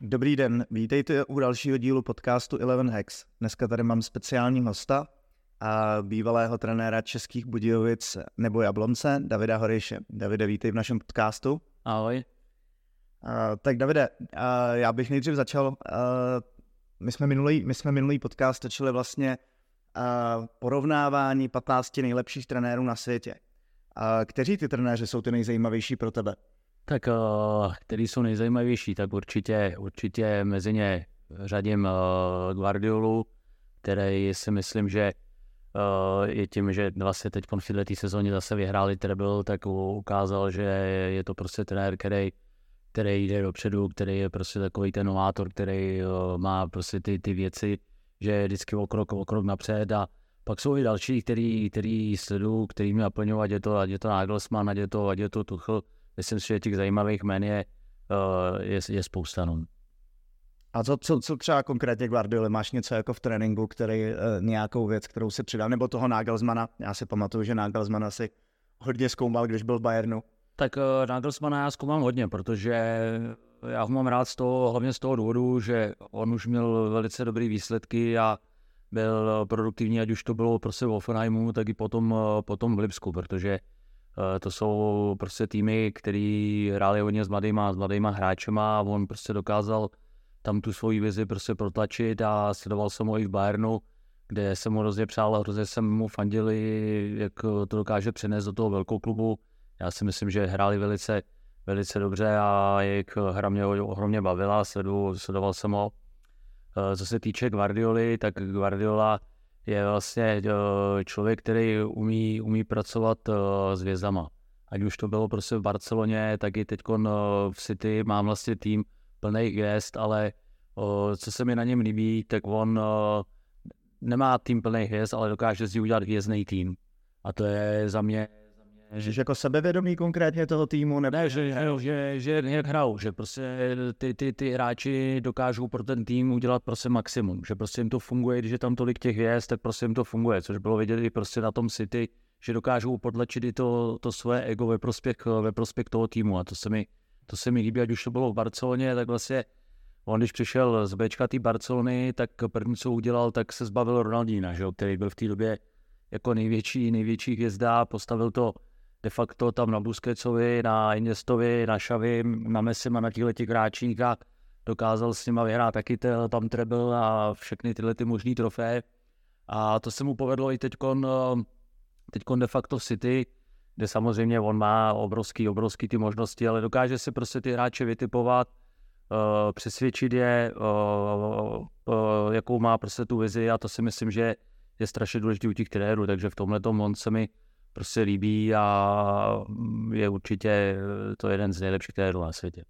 Dobrý den, vítejte u dalšího dílu podcastu Eleven Hacks. Dneska tady mám speciální hosta a bývalého trenéra Českých Budějovic nebo Jablonce, Davida Horyše. Davide, vítej v našem podcastu. Ahoj. Uh, tak Davide, uh, já bych nejdřív začal. Uh, my, jsme minulý, my jsme minulý podcast točili vlastně uh, porovnávání 15 nejlepších trenérů na světě. Uh, kteří ty trenéři jsou ty nejzajímavější pro tebe? Tak, uh, který jsou nejzajímavější, tak určitě, určitě mezi ně řadím uh, Guardiolu, který si myslím, že je tím, že vlastně teď v této sezóně zase vyhráli treble, tak ukázal, že je to prostě trenér, který který jde dopředu, který je prostě takový ten novátor, který má prostě ty, ty věci, že je vždycky o krok, o krok napřed a pak jsou i další, který, který sledují, který mě naplňují, ať je to, ať je to Nagelsmann, ať je to, ať je to Tuchl. Myslím si, že těch zajímavých men je, uh, je, je spousta. No. A co, co, co třeba konkrétně Guardiola? Máš něco jako v tréninku, který uh, nějakou věc, kterou si přidal, nebo toho Nagelsmana? Já si pamatuju, že Nagelsmana si hodně zkoumal, když byl v Bayernu. Tak uh, Nagelsmana já zkoumám hodně, protože já ho mám rád z toho, hlavně z toho důvodu, že on už měl velice dobré výsledky a byl produktivní, ať už to bylo prostě v Offenheimu, tak i potom, potom v Lipsku, protože uh, to jsou prostě týmy, který hráli hodně s mladýma, s mladýma hráčema a on prostě dokázal tam tu svoji vizi prostě protlačit a sledoval jsem ho i v Bayernu, kde jsem mu hrozně přál a hrozně jsem mu fandili, jak to dokáže přenést do toho velkou klubu já si myslím, že hráli velice, velice dobře a jejich hra mě ohromně bavila, sledu, sledoval jsem ho. Eh, co se týče Guardioli, tak Guardiola je vlastně eh, člověk, který umí, umí pracovat eh, s vězama. Ať už to bylo prostě v Barceloně, tak i teď v City mám vlastně tým plný hvězd, ale co se mi na něm líbí, tak on nemá tým plný hvězd, ale dokáže si udělat hvězdný tým. A to je za mě že jako sebevědomí konkrétně toho týmu? Nebo... Ne, že, že, že, jak hrajou, že prostě ty, ty, ty hráči dokážou pro ten tým udělat prostě maximum, že prostě jim to funguje, když je tam tolik těch hvězd, tak prostě jim to funguje, což bylo vidět i prostě na tom City, že dokážou podlečit i to, to své ego ve prospěch, ve prospěch toho týmu a to se mi, to se mi líbí, ať už to bylo v Barceloně, tak vlastně on když přišel z Bčka té Barcelony, tak první, co udělal, tak se zbavil Ronaldína, že, který byl v té době jako největší, největší hvězda, postavil to de facto tam na Busquetsovi, na Inestovi, na Šavi, na Messi a na těchto těch hráčích a dokázal s nima vyhrát taky tam treble a všechny tyhle ty možný trofé. A to se mu povedlo i teďkon, teďkon de facto City, kde samozřejmě on má obrovský, obrovský ty možnosti, ale dokáže si prostě ty hráče vytipovat, uh, přesvědčit je, uh, uh, jakou má prostě tu vizi a to si myslím, že je strašně důležité u těch trenérů, takže v tomhle on se mi prostě líbí a je určitě to jeden z nejlepších trenérů na světě.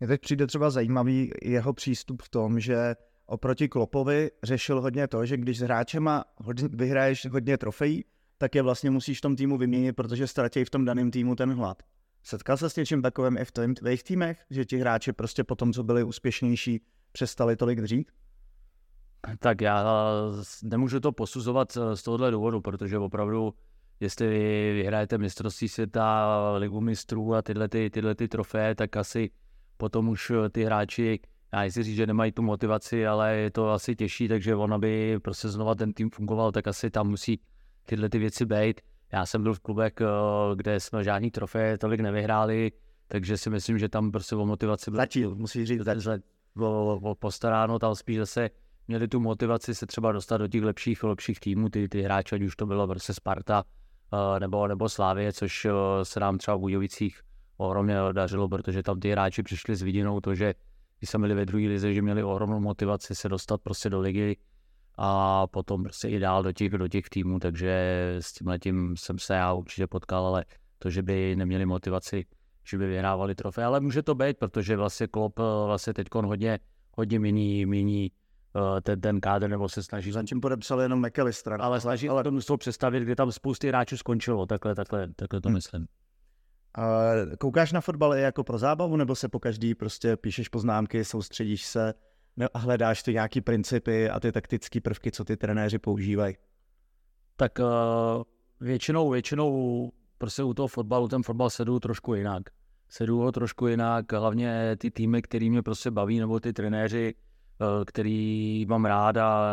Mně teď přijde třeba zajímavý jeho přístup v tom, že oproti Klopovi řešil hodně to, že když s hráčema hodně, vyhraješ hodně trofejí, tak je vlastně musíš v tom týmu vyměnit, protože ztratí v tom daném týmu ten hlad. Setkal se s něčím takovým i v tvých týmech, že ti hráči prostě po tom, co byli úspěšnější, přestali tolik dřít? Tak já nemůžu to posuzovat z tohohle důvodu, protože opravdu jestli vyhrajete mistrovství světa, ligu mistrů a tyhle, ty, tyhle ty trofeje, tak asi potom už ty hráči, já nechci říct, že nemají tu motivaci, ale je to asi těžší, takže on, aby prostě znova ten tým fungoval, tak asi tam musí tyhle ty věci být. Já jsem byl v klubech, eh, kde jsme žádný trofeje tolik nevyhráli, takže si myslím, že tam prostě o motivaci byl... Začal, musíš říct. Bylo postaráno, tam spíš zase měli tu motivaci se třeba dostat do těch lepších, lepších týmů, ty, ty hráči, ať už to bylo prostě Sparta, nebo, nebo Slávě, což eh, se nám třeba v Bujovicích ohromně dařilo, protože tam ty hráči přišli s vidinou to, že když jsme byli ve druhé lize, že měli ohromnou motivaci se dostat prostě do ligy a potom prostě i dál do těch, do těch týmů, takže s tím letím jsem se já určitě potkal, ale to, že by neměli motivaci, že by vyhrávali trofej, ale může to být, protože vlastně Klopp eh, vlastně teď hodně, hodně miní, miní Eh, ten, ten kádr, nebo se snaží... Zatím podepsal jenom McAllister. Ale snaží ale... to musel představit, kde tam spousty hráčů skončilo, takhle, takhle, takhle to hmm. myslím. A koukáš na fotbal jako pro zábavu, nebo se po každý prostě píšeš poznámky, soustředíš se a hledáš ty nějaký principy a ty taktické prvky, co ty trenéři používají? Tak uh, většinou, většinou prostě u toho fotbalu ten fotbal sedu trošku jinak. sleduju ho trošku jinak, hlavně ty týmy, který mě prostě baví, nebo ty trenéři, eh, který mám rád a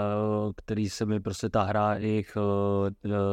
eh, který se mi prostě ta hra jich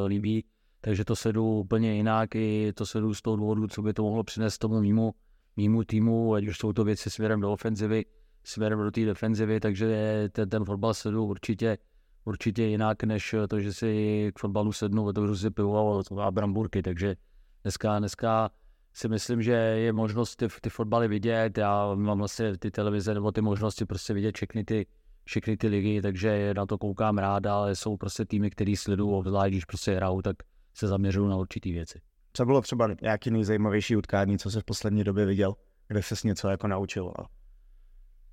líbí, takže to sedu úplně jinak, i to sedu z toho důvodu, co by to mohlo přinést tomu mýmu, mýmu týmu, ať už jsou to věci směrem do ofenzivy, směrem do té defenzivy, takže ten, ten fotbal sedu určitě, určitě jinak, než to, že si k fotbalu sednu, otevřu si pivo a bramburky, takže dneska, dneska si myslím, že je možnost ty, ty fotbaly vidět, já mám vlastně ty televize nebo ty možnosti prostě vidět všechny ty, všechny ty ligy, takže na to koukám rád, ale jsou prostě týmy, který sledují, obzvlášť když prostě hrajou, tak se zaměřují na určitý věci. Co bylo třeba nějaký nejzajímavější utkání, co se v poslední době viděl, kde ses něco jako naučil?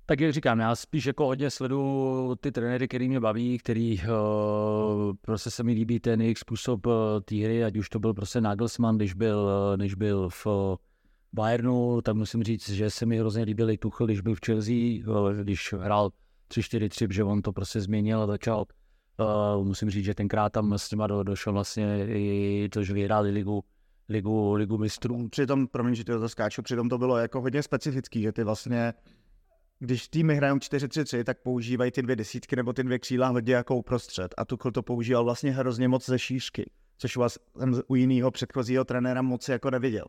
Tak jak říkám, já spíš jako hodně sleduju ty trenéry, který mě baví, který uh, prostě se mi líbí ten jejich způsob uh, té hry, ať už to byl prostě Nagelsmann, když byl, uh, když byl v uh, Bayernu, tak musím říct, že se mi hrozně líbil i Tuchel, když byl v Chelsea, uh, když hrál 3-4-3, že on to prostě změnil a začal Uh, musím říct, že tenkrát tam s těma do, došel vlastně i to, že vyhráli ligu, ligu, ligu mistrů. Přitom, promiň, že to skáču, přitom to bylo jako hodně specifický, že ty vlastně, když týmy hrajou 4-3-3, tak používají ty dvě desítky nebo ty dvě křídla hodně jako uprostřed. A Tuchel to používal vlastně hrozně moc ze šířky, což vás u jiného předchozího trenéra moc jako neviděl.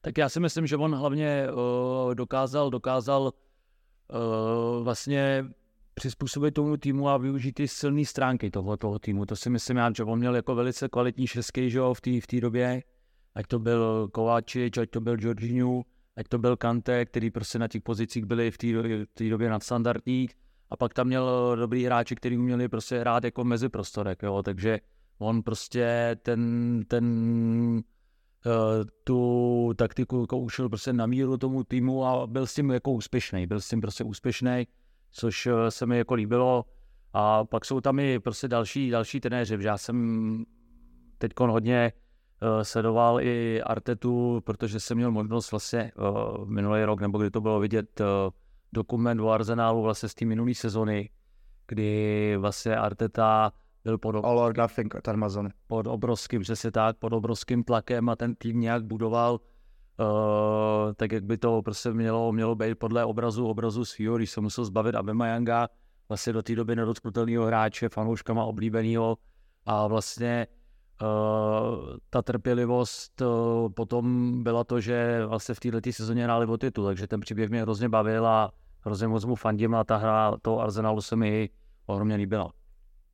Tak já si myslím, že on hlavně uh, dokázal, dokázal uh, vlastně přizpůsobit tomu týmu a využít ty silné stránky toho, toho týmu. To si myslím já, že on měl jako velice kvalitní šestky, že jo, v té v době. Ať to byl Kováčič, ať to byl Jorginho, ať to byl Kante, který prostě na těch pozicích byli v té době nadstandardní. A pak tam měl dobrý hráči, který uměli prostě hrát jako mezi prostorek, jo. Takže on prostě ten, ten uh, tu taktiku jako ušel prostě na míru tomu týmu a byl s tím jako úspěšný. Byl s tím prostě úspěšný což eh, se mi jako líbilo. A pak jsou tam i prostě další, další trenéři, já jsem teď hodně sledoval i Artetu, protože jsem měl možnost vlastně uh, minulý rok, nebo kdy to bylo vidět, uh, dokument o Arsenálu vlastně z té minulé sezony, kdy vlastně Arteta byl pod, All or nothing, pod obrovským, přesně tak, pod obrovským tlakem a ten tým nějak budoval uh, tak jak by to prostě mělo, mělo být podle obrazu, obrazu svýho, když se musel zbavit Abemayanga, vlastně do té doby nedotknutelného hráče, fanouškama oblíbeného a vlastně uh, ta trpělivost uh, potom byla to, že vlastně v této sezóně hráli o titul, takže ten příběh mě hrozně bavil a hrozně moc mu fandím a ta hra toho Arsenalu se mi ohromně líbila.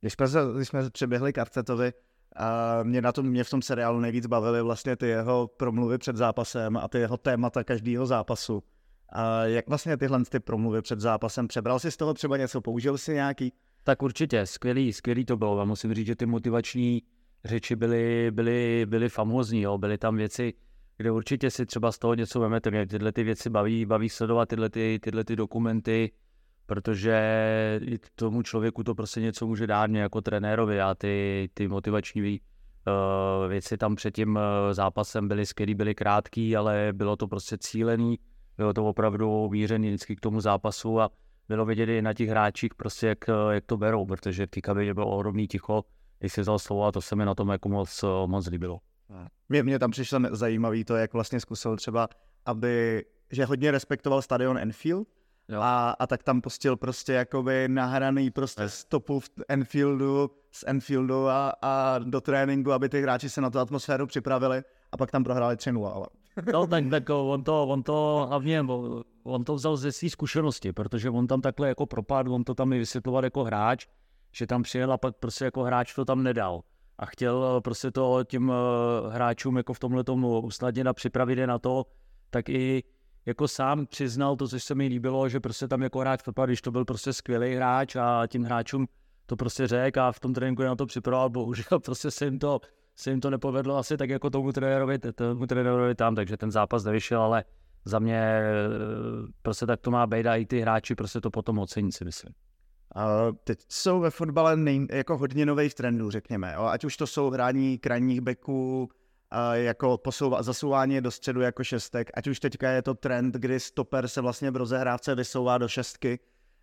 Když jsme, se, když jsme přeběhli k Artetovi, a mě na tom, mě v tom seriálu nejvíc bavily vlastně ty jeho promluvy před zápasem a ty jeho témata každého zápasu. A jak vlastně tyhle ty promluvy před zápasem, přebral si z toho třeba něco, použil si nějaký? Tak určitě, skvělý, skvělý to bylo. A musím říct, že ty motivační řeči byly, byly, byly famózní, jo. byly tam věci, kde určitě si třeba z toho něco vemete. Mě tyhle ty věci baví, baví sledovat tyhle, ty, tyhle ty dokumenty, protože i tomu člověku to prostě něco může dát mě jako trenérovi a ty, ty motivační uh, věci tam před tím uh, zápasem byly skvělý, byly krátký, ale bylo to prostě cílený, bylo to opravdu mířený vždycky k tomu zápasu a bylo vidět i na těch hráčích prostě, jak, jak to berou, protože v té kabině bylo ohromný ticho, když si vzal slovo a to se mi na tom jako moc, moc líbilo. Mě, mě tam přišlo zajímavé to, jak vlastně zkusil třeba, aby, že hodně respektoval stadion Enfield, a, a tak tam pustil prostě jakoby nahraný prostě stopu v Enfieldu, z Enfieldu a, a do tréninku, aby ty hráči se na tu atmosféru připravili a pak tam prohráli 3-0. Ale... no tak, tak on, to, on to hlavně, on to vzal ze své zkušenosti, protože on tam takhle jako propad, on to tam i vysvětlovat jako hráč, že tam přijel a pak prostě jako hráč to tam nedal. A chtěl prostě to těm eh, hráčům jako v tomhle tomu usnadnit a připravit je na to, tak i jako sám přiznal to, co se mi líbilo, že prostě tam jako hráč fotbal, když to byl prostě skvělý hráč a tím hráčům to prostě řekl a v tom tréninku na to připravoval, bohužel prostě se jim to, se jim to nepovedlo asi tak jako tomu trenérovi, tomu trenérovi tam, takže ten zápas nevyšel, ale za mě eh, prostě tak to má být a i ty hráči prostě to potom ocení, si myslím. Teď jsou ve fotbale nej, jako hodně nových trendů, řekněme. Jo? Ať už to jsou hraní krajních beků, jako posouva, zasouvání do středu jako šestek, ať už teďka je to trend, kdy stoper se vlastně v rozehrávce vysouvá do šestky,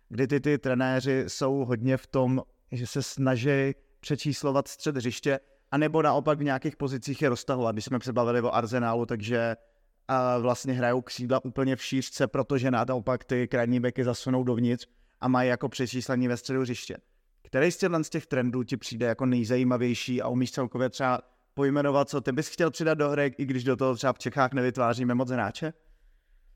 kdy ty, ty trenéři jsou hodně v tom, že se snaží přečíslovat střed hřiště, anebo naopak v nějakých pozicích je roztahovat. Když jsme se bavili o Arzenálu, takže vlastně hrajou křídla úplně v šířce, protože naopak ty krajní beky zasunou dovnitř a mají jako přečíslení ve středu hřiště. Který z těchto z těch trendů ti přijde jako nejzajímavější a umíš celkově třeba pojmenovat, co ty bys chtěl přidat do hry, i když do toho třeba v Čechách nevytváříme moc hráče?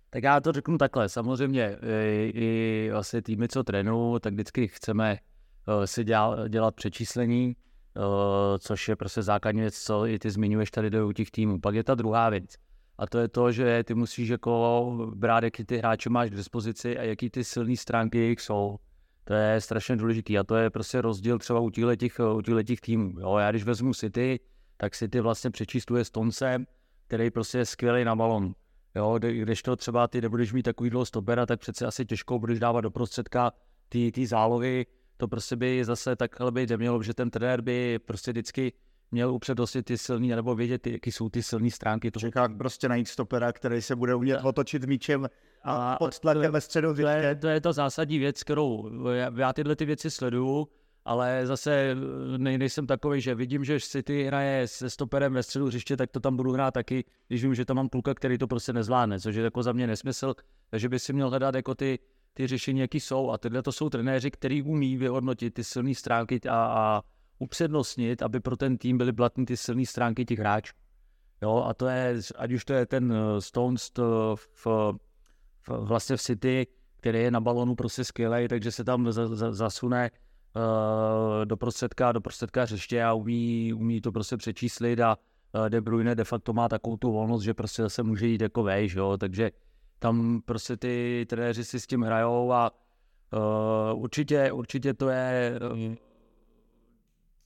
Tak já to řeknu takhle. Samozřejmě i, i vlastně týmy, co trénují, tak vždycky chceme uh, si dělat, dělat přečíslení, uh, což je prostě základní věc, co i ty zmiňuješ tady do těch týmů. Pak je ta druhá věc. A to je to, že ty musíš jako brát, jaký ty hráče máš k dispozici a jaký ty silné stránky jejich jsou. To je strašně důležitý a to je prostě rozdíl třeba u těch, u těch týmů. Jo, já když vezmu City, tak City vlastně přečísluje s Toncem, který prostě je skvělý na balon. Jo, když to třeba ty nebudeš mít takový dlouho stopera, tak přece asi těžko budeš dávat do prostředka ty, ty zálohy. To prostě by zase takhle by nemělo, že ten trenér by prostě vždycky měl upřednostnit ty silný, nebo vědět, jaký jsou ty silné stránky. To Čeká prostě najít stopera, který se bude umět otočit míčem a pod tlakem ve středu. To je, to je ta zásadní věc, kterou já, já tyhle ty věci sleduju, ale zase nej, nejsem takový, že vidím, že City hraje se stoperem ve středu hřiště, tak to tam budu hrát taky, když vím, že tam mám kluka, který to prostě nezvládne, což je jako za mě nesmysl, takže by si měl hledat jako ty, ty řešení, jaký jsou. A tyhle to jsou trenéři, kteří umí vyhodnotit ty silné stránky a, a upřednostnit, aby pro ten tým byly blatní ty silné stránky těch hráčů. Jo, a to je, ať už to je ten eh, Stones v, v, v, vlastně v City, který je na balonu prostě skvělý, takže se tam za, za, zasune uh, do prostředka, do prostředka hřiště a umí, umí to prostě přečíslit a uh, De Bruyne de facto má takovou tu volnost, že prostě zase může jít jako vejš, jo, takže tam prostě ty trenéři si s tím hrajou a uh, určitě, určitě to je uh,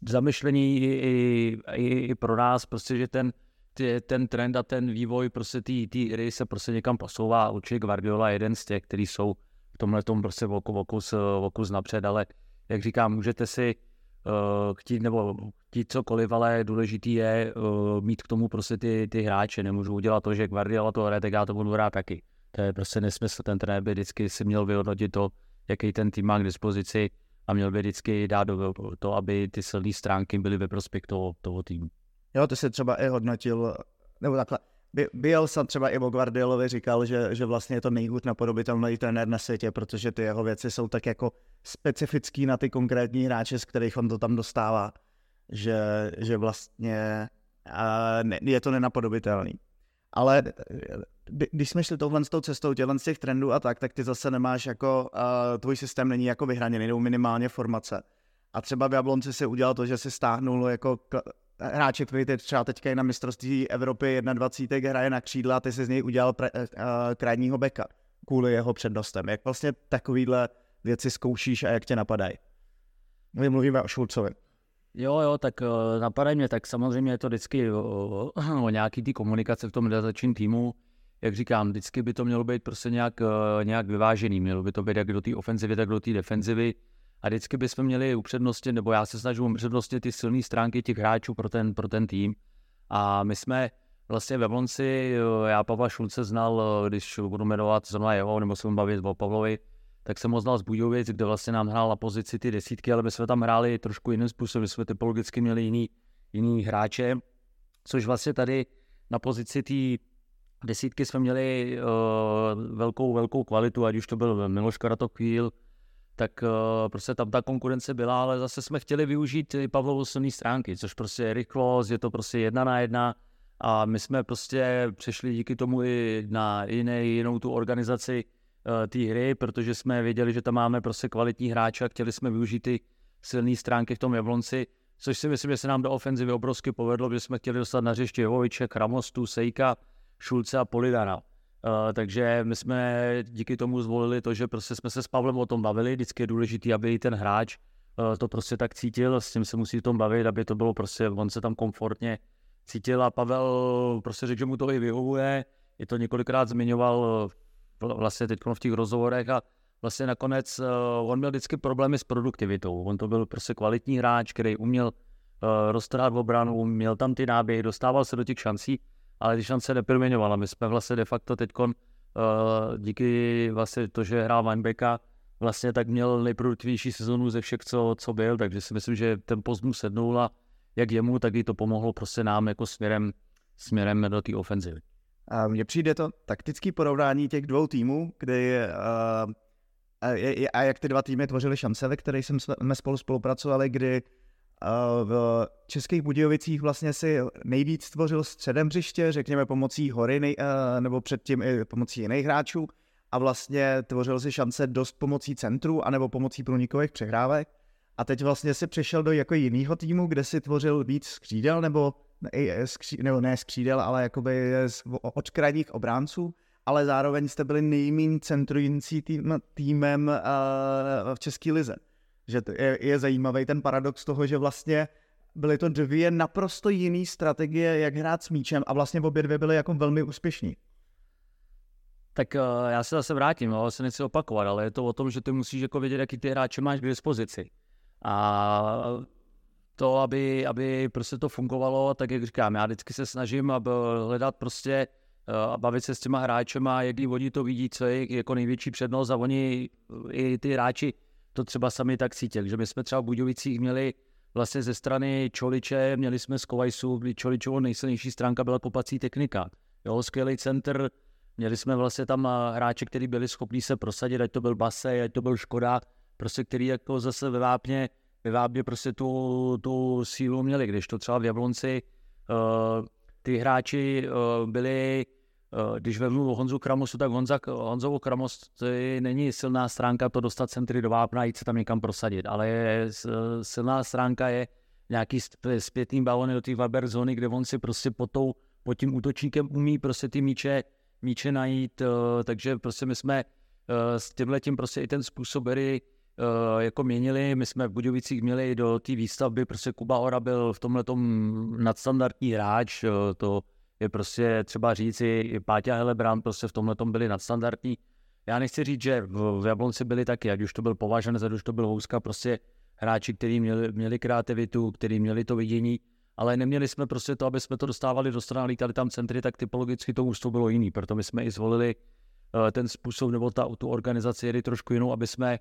zamyšlení i, i, i pro nás, prostě, že ten, ty, ten trend a ten vývoj prostě ty hry se prostě někam posouvá. Určitě Guardiola je jeden z těch, kteří jsou v tomhle tom prostě vokus, vokus napřed, ale jak říkám, můžete si uh, chtít nebo chtít cokoliv, ale důležitý je uh, mít k tomu prostě ty, ty hráče. Nemůžu udělat to, že Guardiola to hraje, tak já to budu hrát taky. To je prostě nesmysl. Ten trenér by vždycky si měl vyhodnotit to, jaký ten tým má k dispozici a měl by vždycky dát do to, aby ty silné stránky byly ve prospěch toho, toho týmu. Jo, to se třeba i hodnotil, nebo takhle, Bielsa třeba i Guardiolovi říkal, že, že vlastně je to nejhůř napodobitelný trenér na světě, protože ty jeho věci jsou tak jako specifický na ty konkrétní hráče, z kterých on to tam dostává, že, že vlastně a je to nenapodobitelný. Ale když jsme šli touhle tou cestou těchto z těch trendů a tak, tak ty zase nemáš jako, uh, tvůj systém není jako vyhraněný, nebo minimálně formace. A třeba v Jablonci si udělal to, že si stáhnul jako hráče, který teď třeba teďka je na mistrovství Evropy 21. hraje na křídla a ty si z něj udělal pre, uh, krajního beka kvůli jeho přednostem. Jak vlastně takovýhle věci zkoušíš a jak tě napadají? My mluvíme o Šulcovi. Jo, jo, tak uh, napadají mě, tak samozřejmě je to vždycky o, o, o nějaký ty komunikace v tom realizačním týmu. Jak říkám, vždycky by to mělo být prostě nějak, uh, nějak vyvážený. Mělo by to být jak do té ofenzivy, tak do té defenzivy. A vždycky bychom měli upřednostnit, nebo já se snažím upřednostnit ty silné stránky těch hráčů pro ten, pro ten tým. A my jsme vlastně ve Blonci, já Pavla Šulce znal, když budu jmenovat zrovna jeho, nebo se bavit o Pavlovi, tak jsem ho znal z Budějovic, kde vlastně nám hrál na pozici ty desítky, ale my jsme tam hráli trošku jiným způsobem, my jsme typologicky měli jiný, jiný hráče, což vlastně tady na pozici té desítky jsme měli uh, velkou, velkou kvalitu, ať už to byl Miloš Karatokvíl, tak uh, prostě tam ta konkurence byla, ale zase jsme chtěli využít i Pavlovu silné stránky, což prostě je rychlost, je to prostě jedna na jedna a my jsme prostě přešli díky tomu i na jiné, jinou tu organizaci té hry, protože jsme věděli, že tam máme prostě kvalitní hráče a chtěli jsme využít ty silné stránky v tom Jablonci, což si myslím, že se nám do ofenzivy obrovsky povedlo, že jsme chtěli dostat na hřiště Jovoviče, Kramostu, Sejka, Šulce a Polidara. Uh, takže my jsme díky tomu zvolili to, že prostě jsme se s Pavlem o tom bavili. Vždycky je důležité, aby ten hráč uh, to prostě tak cítil, s tím se musí o tom bavit, aby to bylo prostě, on se tam komfortně cítil a Pavel prostě řekl, že mu to i vyhovuje. Je to několikrát zmiňoval vlastně teď v těch rozhovorech a vlastně nakonec uh, on měl vždycky problémy s produktivitou. On to byl prostě kvalitní hráč, který uměl uh, roztrhat obranu, měl tam ty náběhy, dostával se do těch šancí ale když šance neproměňovala. My jsme vlastně de facto teď uh, díky vlastně to, že hrál Weinbecka, vlastně tak měl nejproduktivnější sezonu ze všech, co, co byl, takže si myslím, že ten post sednul a jak jemu, tak i to pomohlo prostě nám jako směrem, směrem do té ofenzivy. Mně přijde to taktický porovnání těch dvou týmů, kdy a, a jak ty dva týmy tvořily šance, ve kterých jsme spolu spolupracovali, kdy v Českých Budějovicích vlastně si nejvíc tvořil středem hřiště, řekněme pomocí hory nej, nebo předtím i pomocí jiných hráčů a vlastně tvořil si šance dost pomocí centru anebo pomocí průnikových přehrávek. A teď vlastně si přešel do jako jiného týmu, kde si tvořil víc skřídel nebo, ne, skří, nebo ne skřídel, ale jakoby z, od krajních obránců, ale zároveň jste byli nejméně centrující tým, týmem uh, v České lize. Že to je, je zajímavý ten paradox toho, že vlastně byly to dvě naprosto jiné strategie, jak hrát s míčem a vlastně obě dvě byly jako velmi úspěšní. Tak uh, já se zase vrátím, no, se nechci opakovat, ale je to o tom, že ty musíš jako vědět, jaký ty hráče máš k dispozici. A to, aby, aby prostě to fungovalo, tak jak říkám, já vždycky se snažím aby hledat prostě eh, a bavit se s těma hráčema, jaký oni to vidí, co je jako největší přednost a oni i ty hráči to třeba sami tak cítili, že my jsme třeba v Budějovicích měli vlastně ze strany Čoliče, měli jsme z Kovajsu, Čoličovo nejsilnější stránka byla kopací technika. Jo, skvělý center, měli jsme vlastně tam eh, hráče, kteří byli schopni se prosadit, ať to byl Base, ať to byl Škoda, prostě který jako zase ve Vápně, ve Vápně prostě tu, tu sílu měli, když to třeba v Jablonci uh, ty hráči uh, byli, uh, když vezmu Honzu Kramosu, tak Honza, Honzovo Kramos to je, není silná stránka to dostat centry do Vápna a jít se tam někam prosadit, ale je, silná stránka je nějaký zpětný balony do té Weber zóny, kde on si prostě pod, tou, pod tím útočníkem umí prostě ty míče, míče najít, uh, takže prostě my jsme uh, s tímhle tím prostě i ten způsob hry jako měnili. My jsme v Budějovicích měli do té výstavby, prostě Kuba Ora byl v tomhle nadstandardní hráč, uh, to je prostě třeba říci, i Páťa Helebrand prostě v tomhle byli nadstandardní. Já nechci říct, že v, Jablonci byli taky, ať už to byl Považen, ať už to byl Houska, prostě hráči, kteří měli, měli kreativitu, kteří měli to vidění, ale neměli jsme prostě to, aby jsme to dostávali do strany, lítali tam centry, tak typologicky to ústvo bylo jiný, proto my jsme i zvolili uh, ten způsob nebo ta, tu organizaci jeli trošku jinou, aby jsme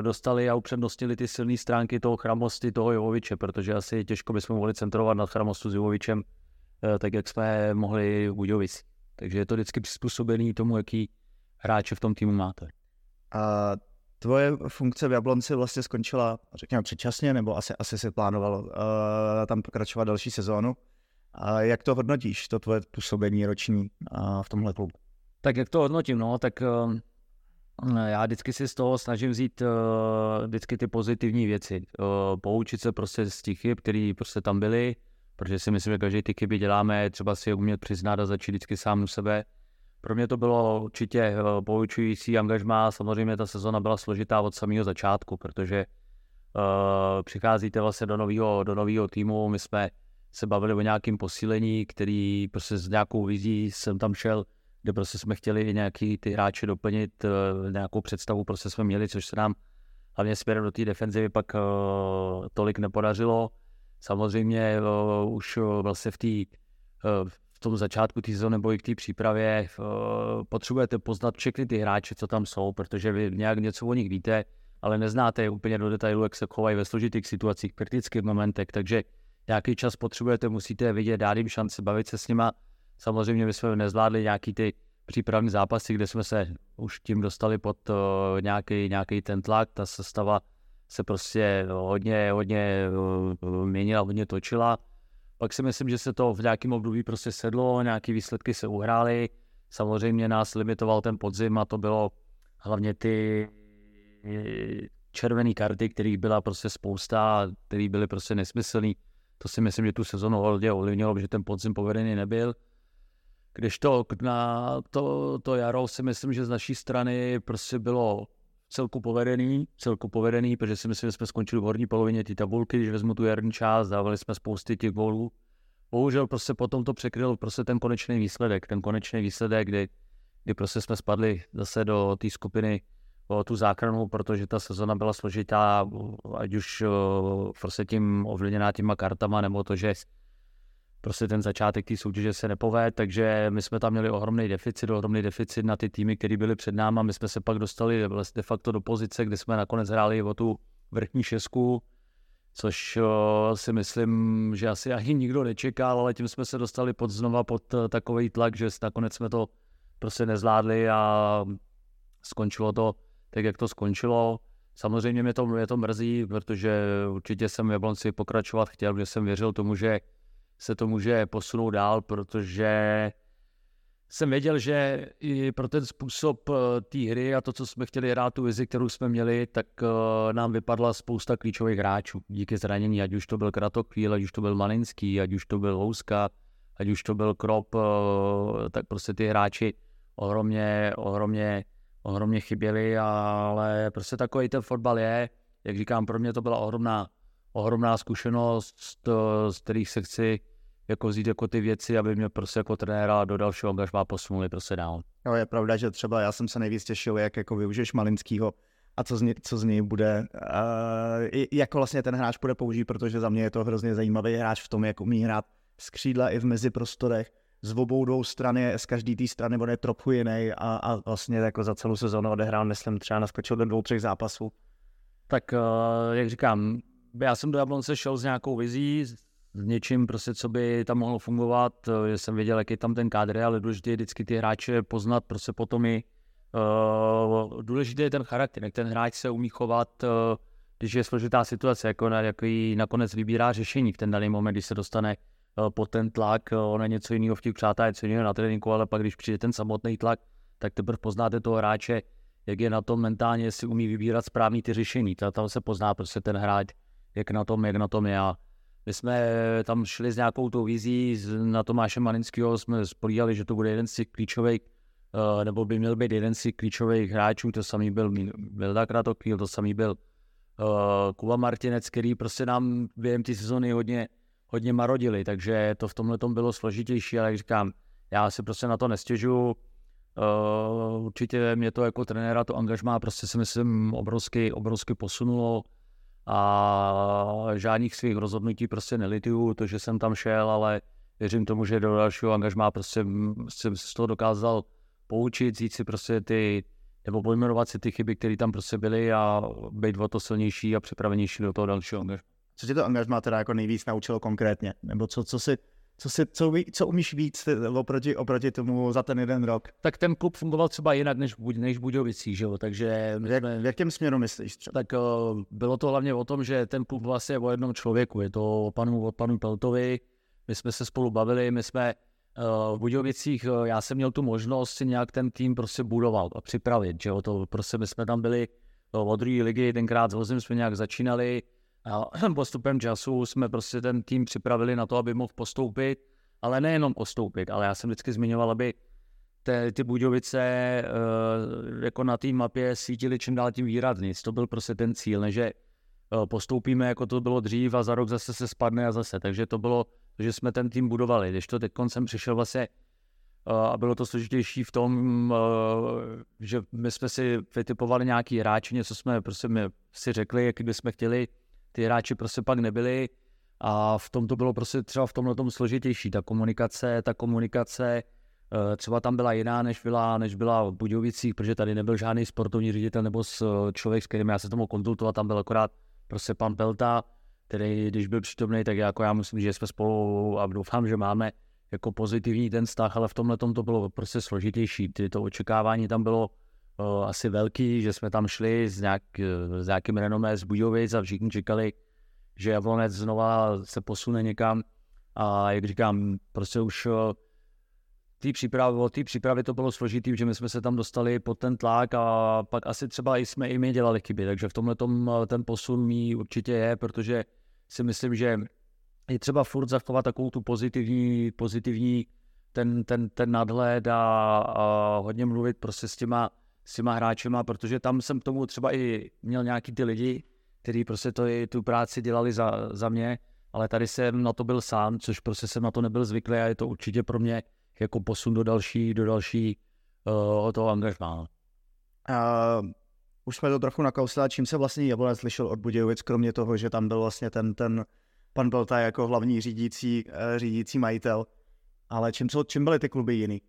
dostali a upřednostnili ty silné stránky toho Chramosti, toho Jovoviče, protože asi těžko bychom mohli centrovat nad Chramostu s Jovovičem, uh, tak jak jsme mohli u Jovic. Takže je to vždycky přizpůsobený tomu, jaký hráče v tom týmu máte. A tvoje funkce v Jablonci vlastně skončila, řekněme, předčasně, nebo asi, asi si plánoval uh, tam pokračovat další sezónu. A jak to hodnotíš, to tvoje působení roční uh, v tomhle klubu? Tak jak to hodnotím, no, tak uh, já vždycky si z toho snažím vzít uh, vždycky ty pozitivní věci. Uh, poučit se prostě z těch chyb, které prostě tam byly, protože si myslím, že každý ty chyby děláme, třeba si je umět přiznat a začít vždycky sám u sebe. Pro mě to bylo určitě uh, poučující angažmá, samozřejmě ta sezona byla složitá od samého začátku, protože uh, přicházíte vlastně do nového do nového týmu, my jsme se bavili o nějakém posílení, který prostě s nějakou vizí jsem tam šel kde prostě jsme chtěli nějaký ty hráče doplnit, uh, nějakou představu prostě jsme měli, což se nám hlavně směrem do té defenzivy pak uh, tolik nepodařilo. Samozřejmě uh, už vlastně v, tý, v tom začátku té sezóny nebo i k té přípravě potřebujete poznat všechny ty hráče, co tam jsou, protože vy nějak něco o nich víte, ale neznáte je úplně do detailu, jak se chovají ve složitých situacích, kritických momentech, takže nějaký čas potřebujete, musíte vidět, dát jim šanci, bavit se s nima, Samozřejmě my jsme nezvládli nějaký ty přípravní zápasy, kde jsme se už tím dostali pod uh, nějaký, nějaký ten tlak, ta sestava se prostě hodně, hodně uh, měnila, hodně točila. Pak si myslím, že se to v nějakém období prostě sedlo, nějaké výsledky se uhrály. Samozřejmě nás limitoval ten podzim a to bylo hlavně ty červené karty, kterých byla prostě spousta, které byly prostě nesmyslný. To si myslím, že tu sezonu hodně ovlivnilo, že ten podzim povedený nebyl. Když to na to, to jaro si myslím, že z naší strany prostě bylo celku povedený, celku povedený, protože si myslím, že jsme skončili v horní polovině té tabulky, když vezmu tu jarní část, dávali jsme spousty těch gólů. Bohužel prostě potom to překryl prostě ten konečný výsledek, ten konečný výsledek, kdy, kdy prostě jsme spadli zase do té skupiny o tu záchranu, protože ta sezona byla složitá, ať už prostě tím ovlivněná těma kartama, nebo to, že prostě ten začátek té soutěže se nepovede, takže my jsme tam měli ohromný deficit, ohromný deficit na ty týmy, které byly před námi. My jsme se pak dostali de facto do pozice, kde jsme nakonec hráli o tu vrchní šestku, což si myslím, že asi ani nikdo nečekal, ale tím jsme se dostali pod znova pod uh, takový tlak, že nakonec jsme to prostě nezvládli a skončilo to tak, jak to skončilo. Samozřejmě mě to, mě to mrzí, protože určitě jsem v Jablonci pokračovat chtěl, protože jsem věřil tomu, že se to může posunout dál, protože jsem věděl, že i pro ten způsob eh, té hry a to, co jsme chtěli hrát, tu vizi, kterou jsme měli, tak uh, nám vypadla spousta klíčových hráčů. Díky zranění, ať už to byl Kratokvíl, ať už to byl Malinský, ať už to byl Houska, ať už to byl Krop, uh, tak prostě ty hráči ohromně, ohromně, ohromně chyběli, ale prostě takový ten fotbal je, jak říkám, pro mě to byla ohromná, ohromná zkušenost, z kterých se chci jako vzít jako ty věci, aby mě prostě jako trenéra do dalšího angažmá posunuli prostě dál. Jo, je pravda, že třeba já jsem se nejvíc těšil, jak jako využiješ Malinskýho a co z, něj, co z něj bude, uh, jako vlastně ten hráč bude použít, protože za mě je to hrozně zajímavý hráč v tom, jak umí hrát z křídla i v meziprostorech, z obou dvou strany, z každé té strany on je trochu jiný a, a vlastně jako za celou sezónu odehrál, myslím, třeba naskočil do dvou, třech zápasů. Tak uh, jak říkám, já jsem do Jablonce šel s nějakou vizí, s něčím, prostě, co by tam mohlo fungovat. Že jsem věděl, jaký je tam ten kádr, ale důležité je vždycky ty hráče poznat, prostě potom i uh, důležité je ten charakter, jak ten hráč se umí chovat, uh, když je složitá situace, jako na, jaký nakonec vybírá řešení v ten daný moment, když se dostane uh, pod ten tlak, uh, ono je něco jiného v těch přátelích, něco jiného na tréninku, ale pak když přijde ten samotný tlak, tak teprve poznáte toho hráče, jak je na tom mentálně, jestli umí vybírat správný ty řešení. Tam se pozná prostě ten hráč, jak na tom, jak na tom je. A my jsme tam šli s nějakou tou vizí na Tomáše Malinského, jsme spolíhali, že to bude jeden z těch klíčových, uh, nebo by měl být jeden z těch klíčových hráčů, to samý byl Milda Kratokvíl, to samý byl uh, Kuba Martinec, který prostě nám během té sezóny hodně, hodně marodili, takže to v tomhle tom bylo složitější, ale jak říkám, já si prostě na to nestěžu. Určitě mě to jako trenéra, to angažmá prostě si myslím obrovsky, obrovsky posunulo a žádných svých rozhodnutí prostě nelituju, to, že jsem tam šel, ale věřím tomu, že do dalšího angažmá prostě jsem z toho dokázal poučit, říct si prostě ty, nebo pojmenovat si ty chyby, které tam prostě byly a být o to silnější a připravenější do toho dalšího angažmá. Co tě to angažmá teda jako nejvíc naučilo konkrétně? Nebo co, co si co, si, co, co umíš víc oproti, oproti tomu za ten jeden rok? Tak ten klub fungoval třeba jinak než, než Budějovicí, že jo, takže... Jak, jsme, v jakém směru myslíš třeba? Tak uh, bylo to hlavně o tom, že ten klub vlastně je o jednom člověku, je to o panu, o panu Peltovi, my jsme se spolu bavili, my jsme uh, v Budějovicích, uh, já jsem měl tu možnost si nějak ten tým prostě budovat a připravit, že jo, to prostě my jsme tam byli od druhé ligy, tenkrát s Vozem jsme nějak začínali, a postupem času jsme prostě ten tým připravili na to, aby mohl postoupit, ale nejenom postoupit, ale já jsem vždycky zmiňoval, aby te, ty Budějovice uh, jako na té mapě sítily čím dál tím výrazněji. To byl prostě ten cíl, že uh, postoupíme, jako to bylo dřív a za rok zase se spadne a zase. Takže to bylo, že jsme ten tým budovali. Když to teď koncem přišel vlastně uh, a bylo to složitější v tom, že my jsme si vytipovali nějaký hráči, něco jsme prostě my si řekli, jaký bychom chtěli, ty hráči prostě pak nebyli a v tom to bylo prostě třeba v tomhle tom složitější. Ta komunikace, ta komunikace eh, třeba tam byla jiná, než byla, než byla v Budějovicích, protože tady nebyl žádný sportovní ředitel nebo s eh, člověk, s kterým já se tomu konzultoval, tam byl akorát prostě pan Pelta, který když byl přítomný, tak jako já musím, že jsme spolu a doufám, že máme jako pozitivní ten vztah, ale v tomhle tom to bylo prostě složitější. Ty to očekávání tam bylo asi velký, že jsme tam šli s, nějak, s nějakým renomé z Budějovic a všichni čekali, že Jablonec znova se posune někam. A jak říkám, prostě už eh, té přípravy, od té přípravy to bylo složitý, že my jsme se tam dostali pod ten tlak a pak asi třeba i jsme i my dělali chyby, takže v tomhle tom eh, ten posun mý určitě je, protože si myslím, že je třeba furt zachovat takovou tu pozitivní, pozitivní ten, ten, ten nadhled a, a hodně mluvit prostě s těma, s těma hráčema, protože tam jsem k tomu třeba i měl nějaký ty lidi, který prostě to, tu práci dělali za, za mě, ale tady jsem na to byl sám, což prostě jsem na to nebyl zvyklý a je to určitě pro mě jako posun do další, do další uh, toho angažmá. Uh, už jsme to trochu nakousli, čím se vlastně Jablonec slyšel od Budějovic, kromě toho, že tam byl vlastně ten, ten pan Belta jako hlavní řídící, uh, řídící majitel. Ale čím, co, čím byly ty kluby jiný?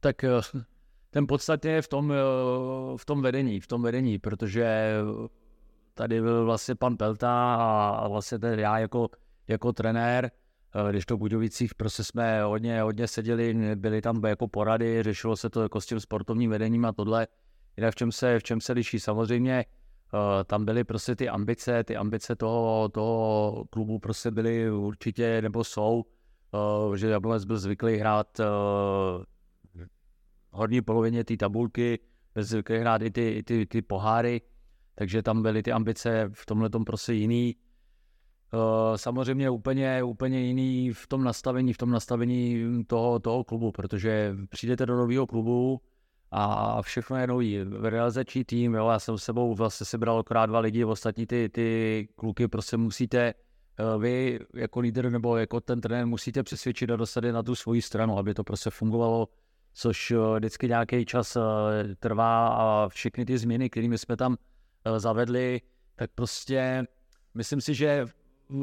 Tak uh, ten podstatně je v tom, v tom vedení, v tom vedení, protože tady byl vlastně pan Pelta a, vlastně ten já jako, jako trenér, eh, když to v Budějovicích prostě jsme hodně, hodně seděli, byly tam jako porady, řešilo se to jako s tím sportovním vedením a tohle. Jinak v čem se, v čem se liší? Samozřejmě tam byly prostě ty ambice, ty ambice toho, toho klubu prostě byly určitě, nebo jsou, že Jablonec byl zvyklý hrát horní polovině té tabulky, byl zvyklý hrát i ty, i ty, ty poháry, takže tam byly ty ambice v tomhle tom prostě jiný. Uh, samozřejmě úplně, úplně jiný v tom nastavení, v tom nastavení toho, toho klubu, protože přijdete do nového klubu, a všechno je nový. Realizační tým, jo, já jsem s sebou vlastně si bral akorát dva lidi, ostatní ty, ty kluky prostě musíte eh, vy jako líder nebo jako ten trenér musíte přesvědčit a dostat je na tu svoji stranu, aby to prostě fungovalo, což eh, vždycky nějaký čas eh, trvá a všechny ty změny, kterými jsme tam zavedli, tak prostě myslím si, že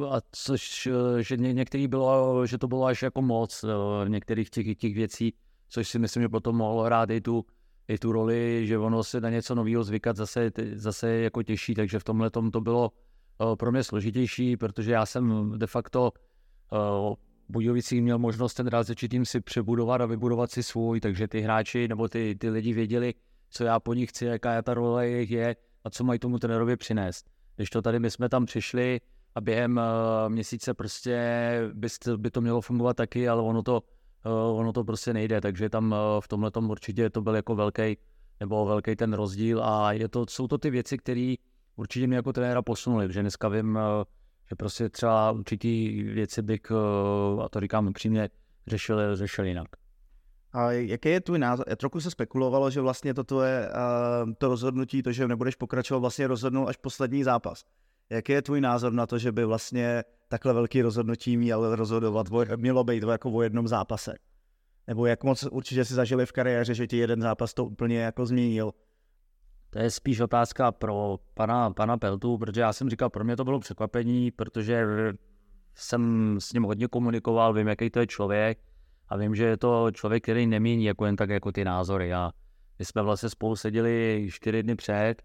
a což, že ně, některý bylo, že to bylo až jako moc některých těch, těch věcí, což si myslím, že potom mohlo hrát i tu, i tu roli, že ono se na něco nového zvykat zase, zase jako těžší, takže v tomhle tom to bylo pro mě složitější, protože já jsem de facto Budějovicích měl možnost ten realizační tým si přebudovat a vybudovat si svůj, takže ty hráči nebo ty, ty lidi věděli, co já po nich chci, jaká je ta role jejich je a co mají tomu trenérovi přinést. Když to tady my jsme tam přišli a během uh, měsíce prostě by, by to mělo fungovat taky, ale ono to Eh, ono to prostě nejde, takže tam eh, v tomhle tom určitě to byl jako velký nebo velký ten rozdíl a je to, jsou to ty věci, které určitě mě jako trenéra posunuli, protože dneska vím, eh, že prostě třeba určitý věci bych, a to říkám upřímně, řešil, řešil jinak. A jaký je tvůj názor? Trochu se spekulovalo, že vlastně toto je uh, to rozhodnutí, to, že nebudeš pokračovat, vlastně rozhodnul až poslední zápas. Jaký je tvůj názor na to, že by vlastně takhle velký rozhodnutí měl rozhodovat, mělo být jako o jednom zápase? Nebo jak moc určitě si zažili v kariéře, že ti jeden zápas to úplně jako změnil? To je spíš otázka pro pana, pana Peltu, protože já jsem říkal, pro mě to bylo překvapení, protože jsem s ním hodně komunikoval, vím, jaký to je člověk a vím, že je to člověk, který nemění jako jen tak jako ty názory. A my jsme vlastně spolu seděli čtyři dny před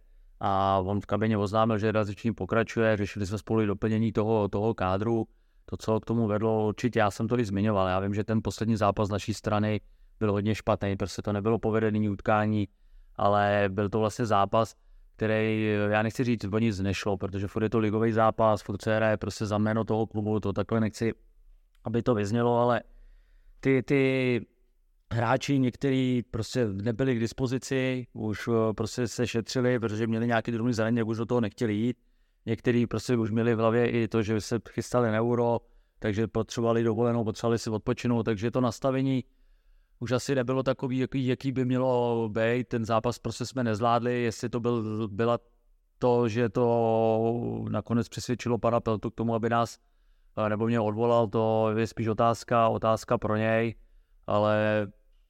a on v kabině oznámil, že realizační pokračuje, řešili jsme spolu doplnění toho, toho kádru, to, co k tomu vedlo, určitě já jsem to i zmiňoval, já vím, že ten poslední zápas naší strany byl hodně špatný, prostě to nebylo povedený utkání, ale byl to vlastně zápas, který, já nechci říct, o nic nešlo, protože furt je to ligový zápas, furt se hraje prostě za jméno toho klubu, to takhle nechci, aby to vyznělo, ale ty, ty hráči někteří prostě nebyli k dispozici, už eh, prostě se šetřili, protože měli nějaký drobný zranění, už do toho nechtěli jít. Někteří prostě už měli v hlavě i to, že se chystali na euro, takže potřebovali dovolenou, potřebovali si odpočinout, takže to nastavení už asi nebylo takový, jaký, jaký by mělo být. Ten zápas prostě jsme nezvládli, jestli to byl, byla to, že to nakonec přesvědčilo pana Peltu k tomu, aby nás eh, nebo mě odvolal, to je spíš otázka, otázka pro něj, ale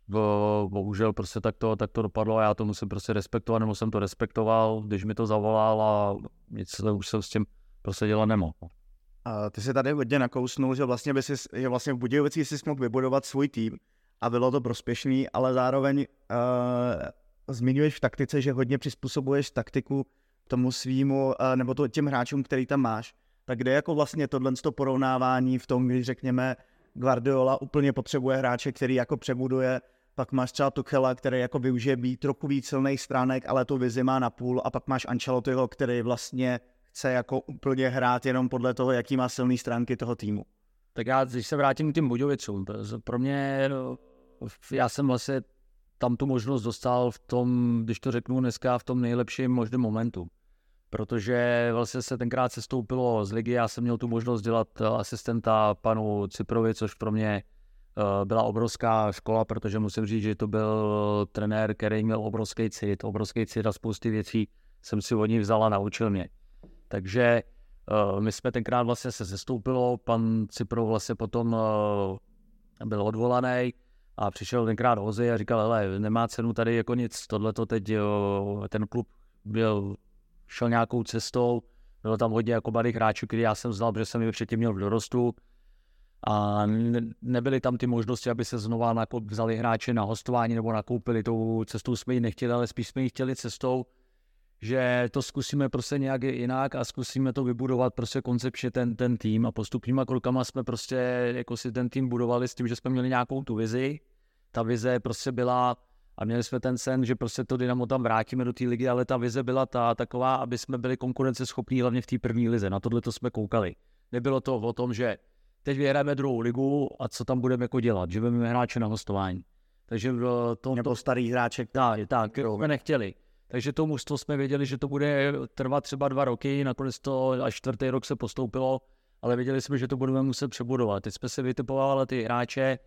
bo, bohužel prostě tak to, tak to dopadlo a já to musím prostě respektovat, nebo jsem to respektoval, když mi to zavolal a nic už jsem s tím prostě dělat nemohl. A ty se tady hodně nakousnul, že vlastně, by si, že vlastně v Budějovicích si mohl vybudovat svůj tým a bylo to prospěšný, ale zároveň uh, zmiňuješ v taktice, že hodně přizpůsobuješ taktiku tomu svýmu, uh, nebo to, těm hráčům, který tam máš. Tak kde jako vlastně tohle porovnávání v tom, když řekněme, Guardiola úplně potřebuje hráče, který jako přebuduje pak máš třeba Tuchela, který jako využije být trochu víc silných stránek, ale tu vizi má na půl a pak máš Ancelottiho, který vlastně chce jako úplně hrát jenom podle toho, jaký má silné stránky toho týmu. Tak já, když se vrátím k těm Budějovicům, pro mě, no, já jsem vlastně tam tu možnost dostal v tom, když to řeknu dneska, v tom nejlepším možném momentu. Protože vlastně se tenkrát se stoupilo z ligy, já jsem měl tu možnost dělat asistenta panu Ciprovi, což pro mě Eh, byla obrovská škola, protože musím říct, že to byl trenér, který měl obrovský cit, obrovský cit a spousty věcí jsem si od ní vzal a naučil mě. Takže my jsme tenkrát vlastně se zestoupilo, pan Cipro vlastně potom uh, byl odvolaný a přišel tenkrát Hozy a říkal, hele, nemá cenu tady jako nic, tohle to teď, uh, ten klub byl, šel nějakou cestou, bylo tam hodně jako mladých hráčů, který já jsem znal, protože jsem je předtím měl v dorostu, a nebyly tam ty možnosti, aby se znova nakoup, vzali hráče na hostování nebo nakoupili. Tou cestou jsme ji nechtěli, ale spíš jsme ji chtěli cestou, že to zkusíme prostě nějak jinak a zkusíme to vybudovat prostě koncepčně ten, ten tým a postupnýma krokama jsme prostě jako si ten tým budovali s tím, že jsme měli nějakou tu vizi. Ta vize prostě byla a měli jsme ten sen, že prostě to Dynamo tam vrátíme do té ligy, ale ta vize byla ta taková, aby jsme byli konkurenceschopní hlavně v té první lize. Na tohle to jsme koukali. Nebylo to o tom, že teď vyhrajeme druhou ligu a co tam budeme jako dělat, že budeme hráče na hostování. Takže to... Nebo starý hráček. Tak, tak, jsme nechtěli. Takže to mužstvo jsme věděli, že to bude trvat třeba dva roky, nakonec to až čtvrtý rok se postoupilo, ale věděli jsme, že to budeme muset přebudovat. Teď jsme se vytipovali ty hráče,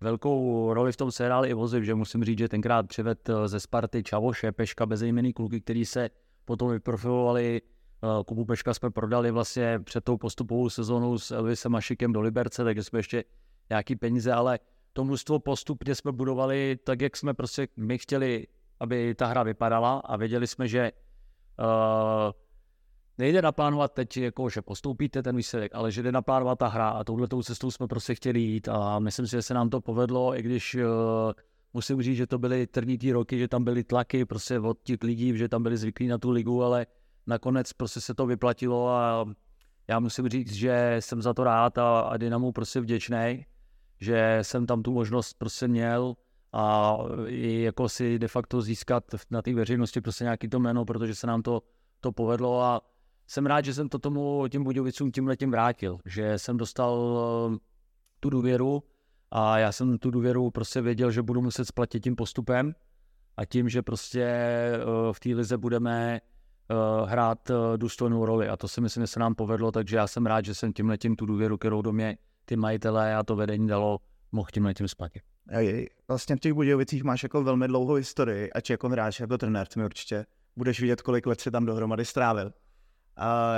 velkou roli v tom se hráli i vozy, že musím říct, že tenkrát přived eh, ze Sparty Čavoše, Peška, bezejmený kluky, který se potom vyprofilovali. Eh, Kubu Peška jsme prodali vlastně před tou postupovou sezónou s Elvisem Mašikem do Liberce, takže jsme ještě nějaký peníze, ale to množstvo postupně jsme budovali tak, jak jsme prostě my chtěli, aby ta hra vypadala a věděli jsme, že uh, nejde naplánovat teď, jako, že postoupíte ten výsledek, ale že jde naplánovat ta hra a touhletou cestou jsme prostě chtěli jít a myslím si, že se nám to povedlo, i když uh, musím říct, že to byly trnitý roky, že tam byly tlaky prostě od těch lidí, že tam byli zvyklí na tu ligu, ale nakonec prostě se to vyplatilo a já musím říct, že jsem za to rád a, a Dynamu prostě vděčný, že jsem tam tu možnost prostě měl a i jako si de facto získat na té veřejnosti prostě nějaký to jméno, protože se nám to, to povedlo a jsem rád, že jsem to tomu těm Budějovicům tím letím vrátil, že jsem dostal eh, tu důvěru a já jsem tu důvěru prostě věděl, že budu muset splatit tím postupem a tím, že prostě eh, v té lize budeme eh, hrát důstojnou roli a to si myslím, že se nám povedlo, takže já jsem rád, že jsem tím letím tu důvěru, kterou do mě ty majitelé a to vedení dalo, mohl tím letím splatit. Vlastně v těch Budějovicích máš jako velmi dlouhou historii, ať jako hráč, jako trenér, ty mi určitě budeš vidět, kolik let si tam dohromady strávil. A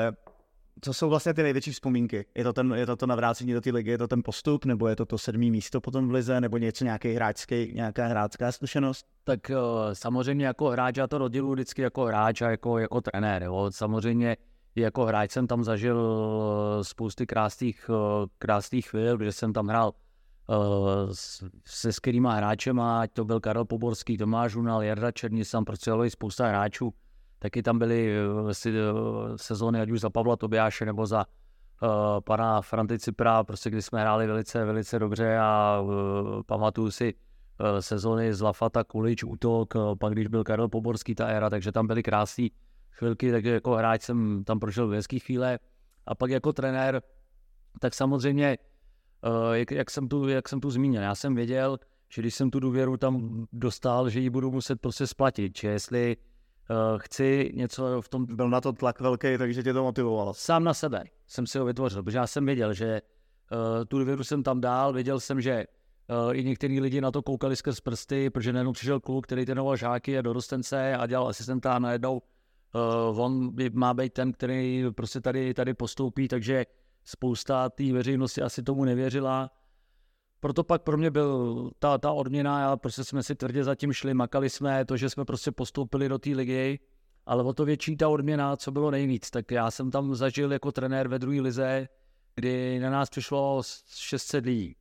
co jsou vlastně ty největší vzpomínky? Je to, ten, je to to navrácení do té ligy, je to ten postup, nebo je to to sedmý místo potom v lize, nebo něco nějaký hráčský, nějaká hráčská zkušenost? Tak uh, samozřejmě jako hráč, já to rozděluji vždycky jako hráč a jako, jako trenér. Jo. Samozřejmě jako hráč jsem tam zažil eh, spousty krásných, eh, krásných chvíl, protože jsem tam hrál se skvělýma hráčema, ať to byl Karel Poborský, Tomáš Unal, Jarda Černý, jsem pracoval spousta hráčů, taky tam byly uh, sezóny, ať už za Pavla Tobiáše nebo za uh, pana Franty Cipra, prostě kdy jsme hráli velice, velice dobře a uh, pamatuju si sezóny z Lafata, Kulič, útok, pak když byl Karel Poborský ta éra, takže tam byly krásný chvilky, takže jako hráč jsem tam prožil hezký chvíle. A pak jako trenér, tak samozřejmě, eh, jak, jak, jsem tu, jak jsem tu zmínil, já jsem věděl, že když jsem tu důvěru tam dostal, že ji budu muset prostě splatit, že jestli uh, chci něco v tom... Byl na to tlak velký, takže tě to motivovalo. Sám na sebe jsem si ho vytvořil, protože já jsem věděl, že uh, tu důvěru jsem tam dál, věděl jsem, že uh, i některý lidi na to koukali skrz prsty, protože najednou přišel kluk, který trénoval žáky a dorostence a dělal asistenta a najednou uh, on má být ten, který prostě tady, tady postoupí, takže spousta té veřejnosti asi tomu nevěřila. Proto pak pro mě byl ta, ta odměna, já prostě jsme si tvrdě zatím šli, makali jsme to, že jsme prostě postoupili do té ligy, ale o to větší ta odměna, co bylo nejvíc. Tak já jsem tam zažil jako trenér ve druhé lize, kdy na nás přišlo 600 lidí.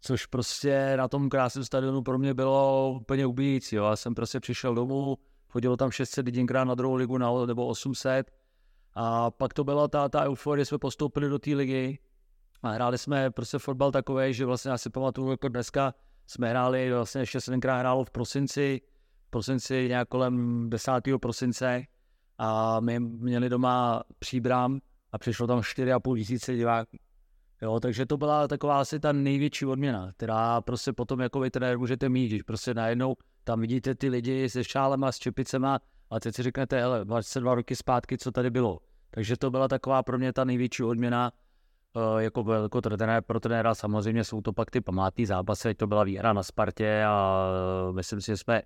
Což prostě na tom krásném stadionu pro mě bylo úplně ubíjící. Já jsem prostě přišel domů, chodilo tam 600 lidí na druhou ligu na, nebo 800. A pak to byla ta, ta euforie, jsme postoupili do té ligy a hráli jsme prostě fotbal takový, že vlastně já si pamatuju, jako dneska jsme hráli, vlastně ještě se tenkrát hrálo v prosinci, v prosinci nějak kolem 10. prosince a my měli doma příbram a přišlo tam 4,5 tisíce diváků. Jo, takže to byla taková asi ta největší odměna, která prostě potom jako vy trenér můžete mít, když prostě najednou tam vidíte ty lidi se šálema, s čepicema a teď si řeknete, hele, 22 roky zpátky, co tady bylo. Takže to byla taková pro mě ta největší odměna, uh, jako, jako trenér, pro trenéra samozřejmě jsou to pak ty památní zápasy, to byla výhra na Spartě a uh, myslím si, že jsme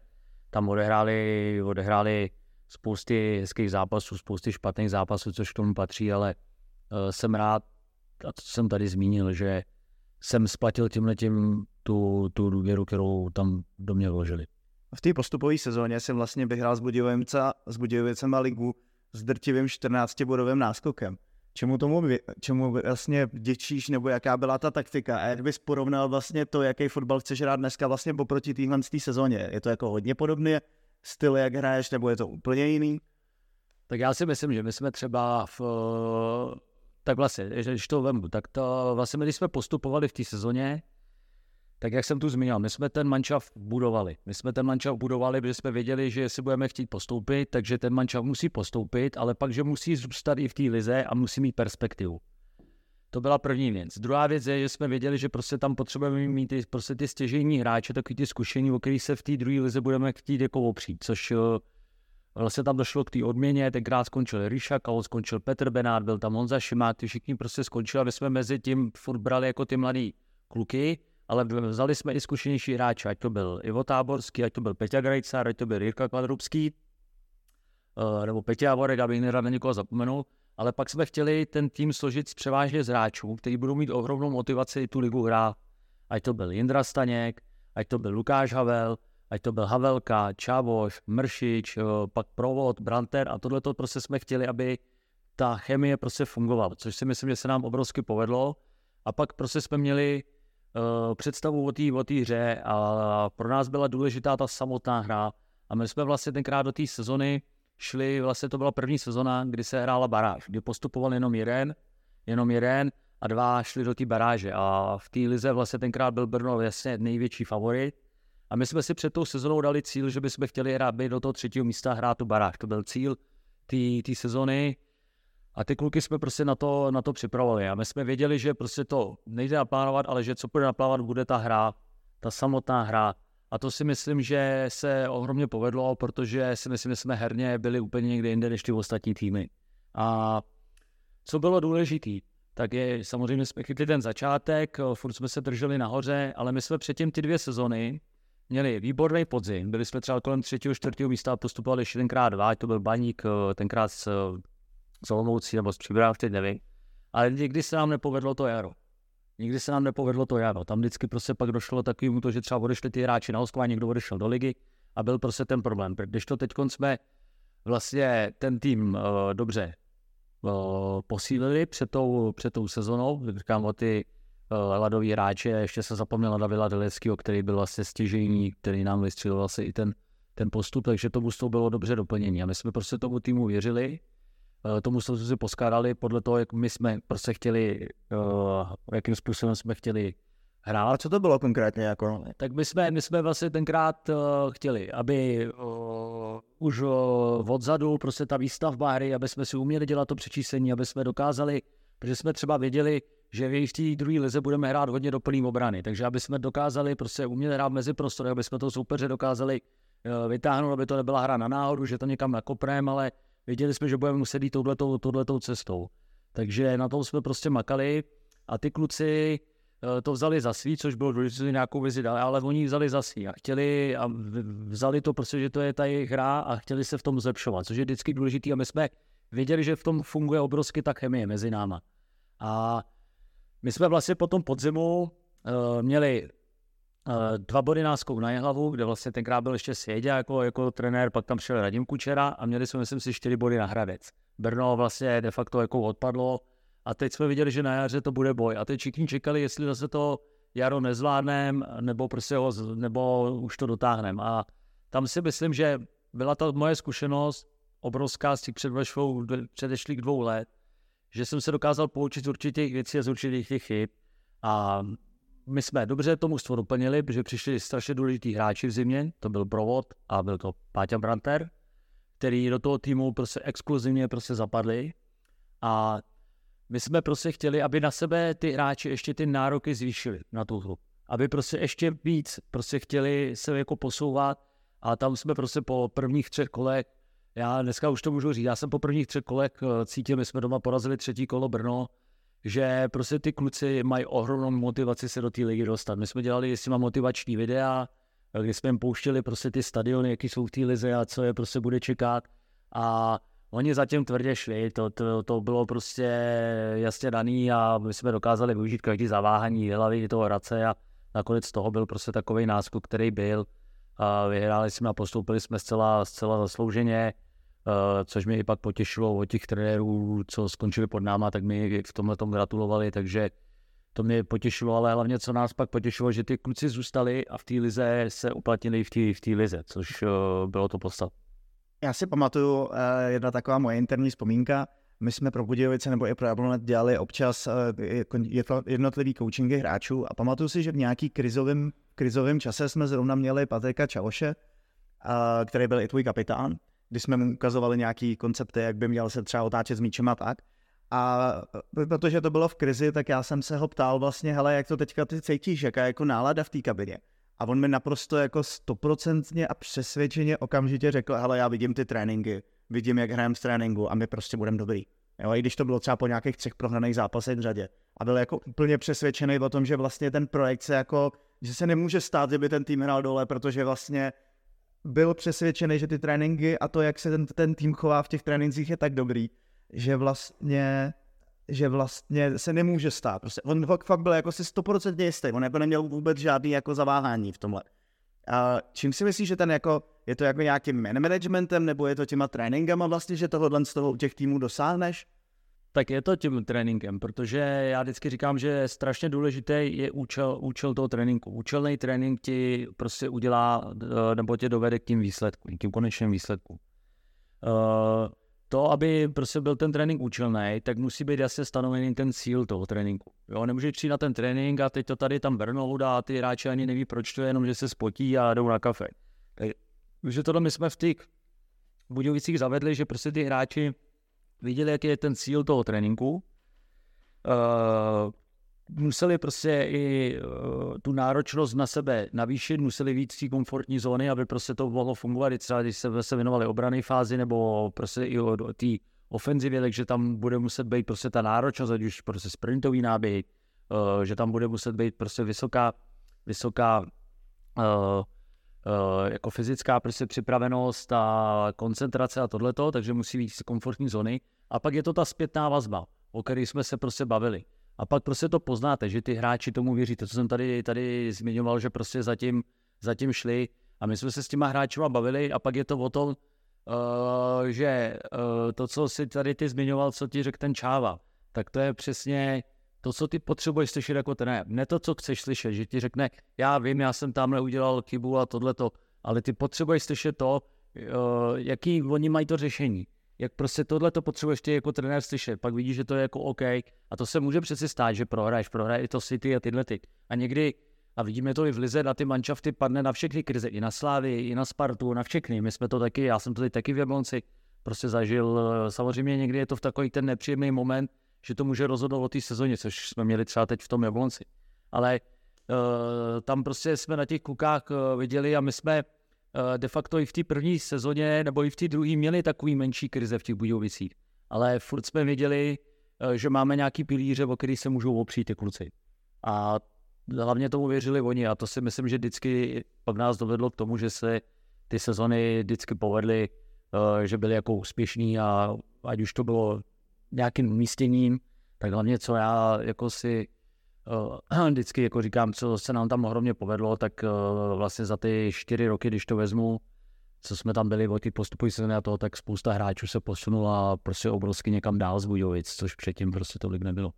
tam odehráli, odehráli spousty hezkých zápasů, spousty špatných zápasů, což k tomu patří, ale uh, jsem rád, a to jsem tady zmínil, že jsem splatil tímhletím tu, tu důvěru, kterou tam do mě vložili. V té postupové sezóně jsem vlastně vyhrál s Budějovicem, Budějovicem ligu s drtivým 14-bodovým náskokem. Čemu tomu, čemu vlastně vděčíš, nebo jaká byla ta taktika? A jak bys porovnal vlastně to, jaký fotbal chceš hrát dneska vlastně poproti téhle sezóně? Je to jako hodně podobné styl, jak hraješ, nebo je to úplně jiný? Tak já si myslím, že my jsme třeba v, tak vlastně, když to vemu, tak to vlastně když jsme postupovali v té sezóně, tak jak jsem tu zmínil, my jsme ten mančav budovali. My jsme ten mančav budovali, protože jsme věděli, že si budeme chtít postoupit, takže ten mančav musí postoupit, ale pak, že musí zůstat i v té lize a musí mít perspektivu. To byla první věc. Druhá věc je, že jsme věděli, že prostě tam potřebujeme mít ty, prostě ty stěžejní hráče, takový ty zkušení, o kterých se v té druhé lize budeme chtít jako opřít, což eh, vlastně tam došlo k té odměně, tenkrát skončil Ríša Kalo, skončil Petr Benát, byl tam Honza Šimák, ty všichni prostě skončili a my jsme mezi tím furt brali jako ty mladý kluky, ale vzali jsme i zkušenější hráče, ať to byl Ivo Táborský, ať to byl Peťa Grejcar, ať to byl Jirka Kvadrubský, uh, nebo Peťa Javorek, abych nerad na někoho zapomenul, ale pak jsme chtěli ten tým složit převážně z hráčů, kteří budou mít ohromnou motivaci tu ligu hrát. Ať to byl Jindra Staněk, ať to byl Lukáš Havel, ať to byl Havelka, Čávoš, Mršič, uh, pak Provod, Branter a tohle to prostě jsme chtěli, aby ta chemie prostě fungovala, což si myslím, že se nám obrovsky povedlo. A pak prostě jsme měli představu o té hře a pro nás byla důležitá ta samotná hra. A my jsme vlastně tenkrát do té sezony šli, vlastně to byla první sezona, kdy se hrála baráž, kdy postupoval jenom jeden, jenom jeden a dva šli do té baráže. A v té lize vlastně tenkrát byl Brno jasně největší favorit. A my jsme si před tou sezonou dali cíl, že bychom chtěli hrát do toho třetího místa hrát tu baráž. To byl cíl té sezony. A ty kluky jsme prostě na to, na to připravovali. A my jsme věděli, že prostě to nejde naplánovat, ale že co bude naplánovat, bude ta hra, ta samotná hra. A to si myslím, že se ohromně povedlo, protože si myslím, že jsme herně byli úplně někde jinde než ty ostatní týmy. A co bylo důležité, tak je samozřejmě jsme chytli ten začátek, furt jsme se drželi nahoře, ale my jsme předtím ty dvě sezony měli výborný podzim. Byli jsme třeba kolem třetího, čtvrtého místa a postupovali ještě tenkrát dva, to byl Baník, tenkrát s s Olomoucí nebo s Příbram, teď nevím. Ale nikdy se nám nepovedlo to jaro. Nikdy se nám nepovedlo to jaro. Tam vždycky prostě pak došlo takovému to, že třeba odešli ty hráči na hostování, někdo odešel do ligy a byl prostě ten problém. Když to teď jsme vlastně ten tým uh, dobře uh, posílili před tou, před tou sezonou, říkám o ty uh, ladový hráče, ještě se zapomněl Davila Deleckého, který byl vlastně stěžejní, který nám vystřelil vlastně i ten, ten postup, takže tou bylo dobře doplnění. A my jsme prostě tomu týmu věřili Eh, tomu jsme si poskládali podle toho, jak my jsme prostě chtěli, uh, jakým způsobem jsme chtěli hrát. A co to bylo konkrétně? Jako? Tak my jsme, my jsme vlastně tenkrát uh, chtěli, aby uh, už uh, odzadu prostě ta výstavba hry, aby jsme si uměli dělat to přečísení, aby jsme dokázali, protože jsme třeba věděli, že v té druhé lize budeme hrát hodně do plný obrany, takže aby jsme dokázali prostě umět hrát mezi prostory, aby jsme to soupeře dokázali vytáhnout, aby to nebyla hra na náhodu, že to někam nakopneme, ale věděli jsme, že budeme muset jít touhletou, touhletou cestou. Takže na tom jsme prostě makali a ty kluci eh, to vzali za svý, což bylo důležité nějakou vizi dali, ale oni vzali za svý a chtěli a vzali to prostě, že to je ta jejich hra a chtěli se v tom zlepšovat, což je vždycky důležité a my jsme věděli, že v tom funguje obrovsky ta chemie mezi náma. A my jsme vlastně po tom podzimu uh, měli dva body náskok na hlavu, kde vlastně tenkrát byl ještě Svědě jako, jako trenér, pak tam šel Radim Kučera a měli jsme, myslím si, čtyři body na Hradec. Brno vlastně de facto jako odpadlo a teď jsme viděli, že na jaře to bude boj. A teď všichni čekali, jestli zase to jaro nezvládnem, nebo prostě ho, nebo už to dotáhnem. A tam si myslím, že byla ta moje zkušenost obrovská z těch předešlých dvou let, že jsem se dokázal poučit z určitých věcí a z určitých chyb. A my jsme dobře to mužstvo doplnili, protože přišli strašně důležitý hráči v zimě, to byl Provod a byl to Páťa Branter, který do toho týmu prostě exkluzivně prostě zapadli a my jsme prostě chtěli, aby na sebe ty hráči ještě ty nároky zvýšili na tu hru. Aby prostě ještě víc prostě chtěli se jako posouvat a tam jsme prostě po prvních třech kolech, já dneska už to můžu říct, já jsem po prvních třech kolech eh, cítil, my jsme doma porazili třetí kolo Brno, že prostě ty kluci mají ohromnou motivaci se do té ligy dostat. My jsme dělali s nimi motivační videa, kdy jsme jim pouštěli prostě ty stadiony, jaký jsou v té lize a co je prostě bude čekat. A oni zatím tvrdě šli, to, to, to bylo prostě jasně daný a my jsme dokázali využít každý zaváhání hlavy toho Hradce a nakonec toho byl prostě takový náskok, který byl. A vyhráli jsme a postoupili jsme zcela, zcela zaslouženě. Uh, což mě i pak potěšilo od těch trenérů, co skončili pod náma, tak mi v tomhle tom gratulovali, takže to mě potěšilo, ale hlavně co nás pak potěšilo, že ty kluci zůstali a v té lize se uplatnili v té v lize, což uh, bylo to podstatné. Já si pamatuju, uh, jedna taková moje interní vzpomínka, my jsme pro Budějovice nebo i pro Jablonet dělali občas uh, jednotlivý coachingy hráčů a pamatuju si, že v nějaký krizovém, krizovém čase jsme zrovna měli Patrika Čaloše, který byl i tvůj kapitán, kdy jsme mu ukazovali nějaký koncepty, jak by měl se třeba otáčet s míčem a tak. A protože to bylo v krizi, tak já jsem se ho ptal vlastně, hele, jak to teďka ty cítíš, jaká je jako nálada v té kabině. A on mi naprosto jako stoprocentně a přesvědčeně okamžitě řekl, hele, já vidím ty tréninky, vidím, jak hrajeme z tréninku a my prostě budeme dobrý. Jo, i když to bylo třeba po nějakých třech prohraných zápasech v řadě. A byl jako úplně přesvědčený o tom, že vlastně ten projekt se jako, že se nemůže stát, kdyby ten tým hrál dole, protože vlastně byl přesvědčený, že ty tréninky a to, jak se ten, ten tým chová v těch trénincích je tak dobrý, že vlastně že vlastně se nemůže stát. Prostě on fakt byl jako si 100% jistý, on jako neměl vůbec žádný jako zaváhání v tomhle. A čím si myslíš, že ten jako, je to jako nějakým man managementem, nebo je to těma tréninkama vlastně, že tohle z toho u těch týmů dosáhneš? Tak je to tím tréninkem, protože já vždycky říkám, že strašně důležitý je účel, účel toho tréninku. Účelný trénink ti prostě udělá, eh, nebo tě dovede k tím výsledkům, k tím konečným výsledkům. Uh, to, aby prostě byl ten trénink účelný, tak musí být jasně stanovený ten cíl toho tréninku. Jo, nemůže přijít na ten trénink a teď to tady tam vrnou a ty hráči ani neví, proč to je, jenom že se spotí a jdou na kafe. Takže tohle my jsme v těch Budějovicích zavedli, že prostě ty hráči viděli, jaký je ten cíl toho tréninku, uh, museli prostě i uh, tu náročnost na sebe navýšit, museli víc té komfortní zóny, aby prostě to mohlo fungovat, i třeba když se, se věnovali obrany fázi nebo prostě i o, o té ofenzivě, takže tam bude muset být prostě ta náročnost, ať už prostě sprintový náběh, uh, že tam bude muset být prostě vysoká, vysoká uh, jako fyzická prostě připravenost a koncentrace a tohleto, takže musí být komfortní zóny. A pak je to ta zpětná vazba, o které jsme se prostě bavili. A pak prostě to poznáte, že ty hráči tomu věří. To, co jsem tady, tady zmiňoval, že prostě zatím, zatím šli a my jsme se s těma hráčima bavili a pak je to o tom, uh, že uh, to, co si tady ty zmiňoval, co ti řekl ten Čáva, tak to je přesně to, co ty potřebuješ slyšet jako ten, ne to, co chceš slyšet, že ti řekne, já vím, já jsem tamhle udělal chybu a tohleto, ale ty potřebuješ slyšet to, uh, jaký oni mají to řešení jak prostě tohle to potřebuješ ty jako trenér slyšet, pak vidíš, že to je jako OK a to se může přeci stát, že prohraješ, prohraje i to City a tyhle ty. A někdy, a vidíme to i v Lize, na ty manšafty padne na všechny krize, i na Slávy, i na Spartu, na všechny. My jsme to taky, já jsem to teď taky v Jablonci prostě zažil. Samozřejmě někdy je to v takový ten nepříjemný moment, že to může rozhodnout o té sezóně, což jsme měli třeba teď v tom Jablonci. Ale uh, tam prostě jsme na těch klukách uh, viděli a my jsme Eh, de facto i v té první sezóně nebo i v té druhé měli takový menší krize v těch Budějovicích. Ale furt jsme věděli, eh, že máme nějaký pilíře, o který se můžou opřít ty kluci. A hlavně tomu věřili oni a to si myslím, že vždycky pak nás dovedlo k tomu, že se ty sezony vždycky povedly, že byly jako úspěšný a ať už to bylo nějakým umístěním, tak hlavně co já jako si uh, vždycky jako říkám, co se nám tam ohromně povedlo, tak uh, vlastně za ty čtyři roky, když to vezmu, co jsme tam byli o ty postupující sezóny a toho, tak spousta hráčů se posunula prostě obrovsky někam dál z Budějovic, což předtím prostě tolik nebylo.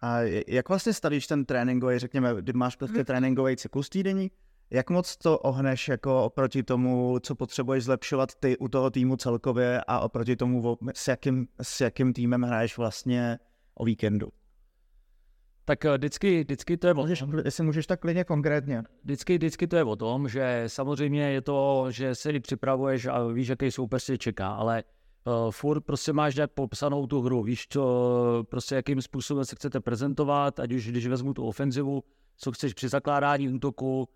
A jak vlastně stavíš ten tréninkový, řekněme, kdy máš prostě hmm. tréninkový cyklus týdenní, jak moc to ohneš jako oproti tomu, co potřebuješ zlepšovat ty u toho týmu celkově a oproti tomu, s jakým, s jakým týmem hraješ vlastně o víkendu? Tak eh, vždycky, vždycky to je o tom, jestli můžeš tak klidně konkrétně. Vždycky, vždycky to je o tom, že samozřejmě je to, že se připravuješ a víš, jaký soupeř se čeká, ale uh, furt prostě máš nějak popsanou tu hru, víš, co, prostě jakým způsobem se chcete prezentovat, ať už když vezmu tu ofenzivu, co chceš při zakládání útoku, uh,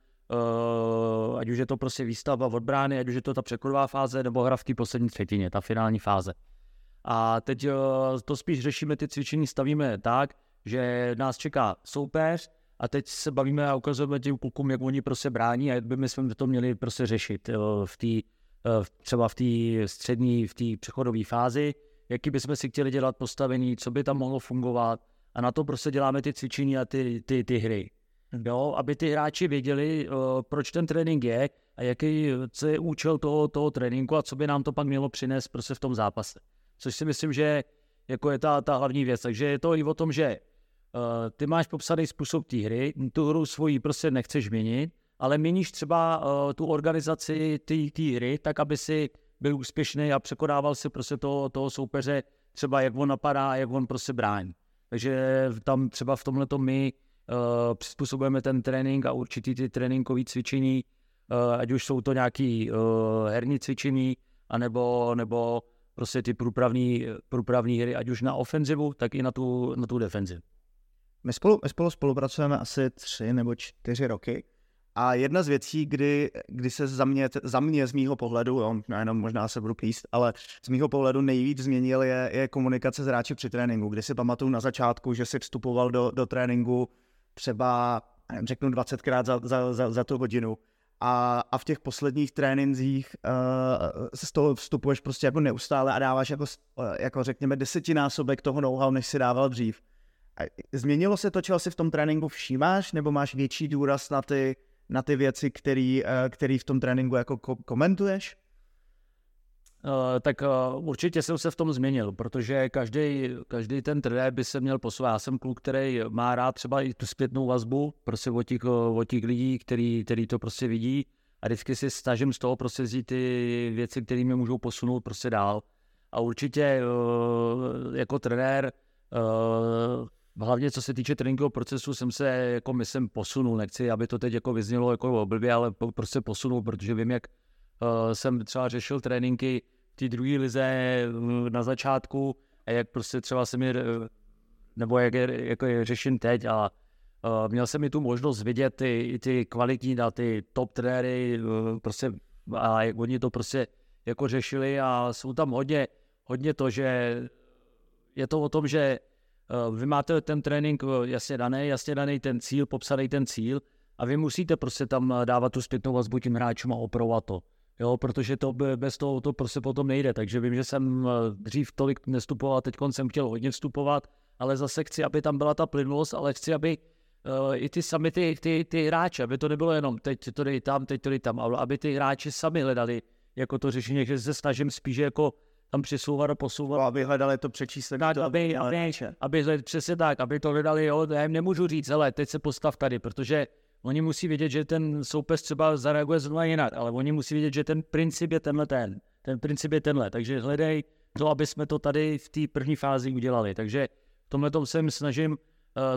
ať už je to prostě výstavba od brány, ať už je to ta překodová fáze, nebo hra v té poslední třetině, ta finální fáze. A teď uh, to spíš řešíme, ty cvičení stavíme tak, že nás čeká soupeř a teď se bavíme a ukazujeme těm klukům, jak oni prostě brání a jak by my jsme to měli prostě řešit v té třeba v té střední, v té přechodové fázi, jaký bychom si chtěli dělat postavení, co by tam mohlo fungovat a na to prostě děláme ty cvičení a ty, ty, ty hry. Jo, aby ty hráči věděli, proč ten trénink je a jaký co je účel toho, toho tréninku a co by nám to pak mělo přinést prostě v tom zápase. Což si myslím, že jako je ta, ta hlavní věc. Takže je to i o tom, že Uh, ty máš popsaný způsob té hry, tu hru svoji prostě nechceš měnit, ale měníš třeba uh, tu organizaci té hry tak, aby si byl úspěšný a překonával si prostě toho, toho soupeře, třeba jak on napadá a jak on prostě brání. Takže tam třeba v tomhle my uh, přizpůsobujeme ten trénink a určitý ty tréninkové cvičení, uh, ať už jsou to nějaký uh, herní cvičení, anebo, nebo prostě ty průpravní, hry, ať už na ofenzivu, tak i na tu, na tu defenzivu. My spolu, my spolu spolupracujeme asi tři nebo čtyři roky a jedna z věcí, kdy, kdy se za mě, za mě z mýho pohledu, jo, jenom možná se budu plíst, ale z mýho pohledu nejvíc změnil je, je komunikace s hráči při tréninku, kdy si pamatuju na začátku, že si vstupoval do, do tréninku třeba, nevím, řeknu 20krát za, za, za, za tu hodinu a, a v těch posledních trénincích uh, z toho vstupuješ prostě jako neustále a dáváš jako, jako řekněme desetinásobek toho know-how, než si dával dřív. Změnilo se to, čeho si v tom tréninku všímáš, nebo máš větší důraz na ty, na ty věci, který, uh, který v tom tréninku jako ko- komentuješ? Uh, tak uh, určitě jsem se v tom změnil, protože každý, každý ten trenér by se měl posouvat. Já jsem kluk, který má rád třeba i tu zpětnou vazbu prostě od těch, od těch lidí, který, který to prostě vidí a vždycky si snažím z toho prostě vzít ty věci, které mě můžou posunout prostě dál. A určitě jako trenér, hlavně co se týče tréninkového procesu, jsem se jako myslím posunul. Nechci, aby to teď jako vyznělo jako blbě, ale prostě posunul, protože vím, jak jsem třeba řešil tréninky té druhé lize na začátku a jak prostě třeba se mi, uh, nebo jak je, jako je řeším teď a uh, měl jsem i tu možnost vidět ty, ty kvalitní a ty top trenéry uh, prostě a jak oni to prostě jako řešili a jsou tam hodně, hodně to, že je to o tom, že vy máte ten trénink jasně daný, jasně daný ten cíl, popsaný ten cíl a vy musíte prostě tam dávat tu zpětnou vazbu tím hráčům a opravovat to jo, protože to bez toho to prostě potom nejde. Takže vím, že jsem eh, dřív tolik nestupoval, teď jsem chtěl hodně vstupovat, ale zase chci, aby tam byla ta plynulost, ale chci, aby uh, i ty sami ty, ty, ty hráči, aby to nebylo jenom teď to dej tam, teď to dej tam, ale aby ty hráči sami hledali jako to řešení, že se snažím spíš jako tam přisouvat a posouvat. No, aby hledali to přečíslení. Tak, aby, aby, aby, aby, přesně tak, aby to hledali, jo, já jim nemůžu říct, ale teď se postav tady, protože Oni musí vědět, že ten soupeř třeba zareaguje zrovna jinak, ale oni musí vědět, že ten princip je tenhle ten. Ten princip je tenhle. Takže hledej to, aby jsme to tady v té první fázi udělali. Takže v tomhle tom se snažím uh,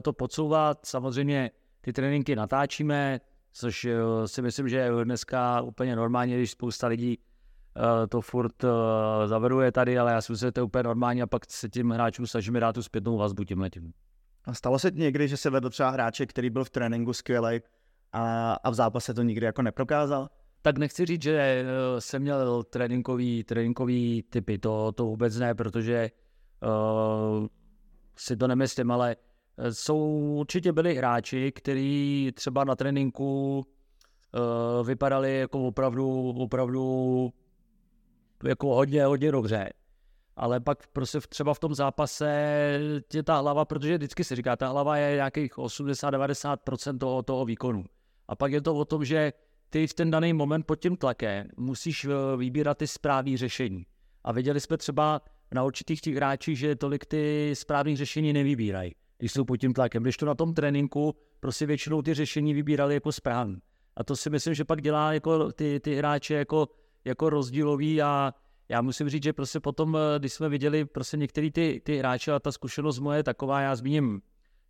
to podsouvat. Samozřejmě ty tréninky natáčíme, což uh, si myslím, že je dneska úplně normálně, když spousta lidí uh, to furt zaveduje tady, ale já si myslím, že to je úplně normální a pak se tím hráčům snažíme dát tu zpětnou vazbu tímhletím. A stalo se někdy, že se vedl třeba hráče, který byl v tréninku skvělý a, a v zápase to nikdy jako neprokázal? Tak nechci říct, že eh, jsem měl tréninkový, tréninkový typy, to, to vůbec ne, protože uh, si to nemyslím, ale eh, jsou určitě byli hráči, kteří třeba na tréninku uh, vypadali jako opravdu, opravdu jako hodně, hodně dobře ale pak prostě třeba v tom zápase tě ta hlava, protože vždycky se říká, ta hlava je nějakých 80-90% toho, toho výkonu. A pak je to o tom, že ty v ten daný moment pod tím tlakem musíš eh, vybírat ty správné řešení. A viděli jsme třeba na určitých těch hráčích, že tolik ty správné řešení nevybírají, když jsou pod tím tlakem. Když to na tom tréninku prostě většinou ty řešení vybírali jako správně. A to si myslím, že pak dělá jako ty, ty hráče jako, jako rozdílový a já musím říct, že prostě potom, eh, když jsme viděli prostě některý ty, ty hráče a ta zkušenost moje je taková, já zmíním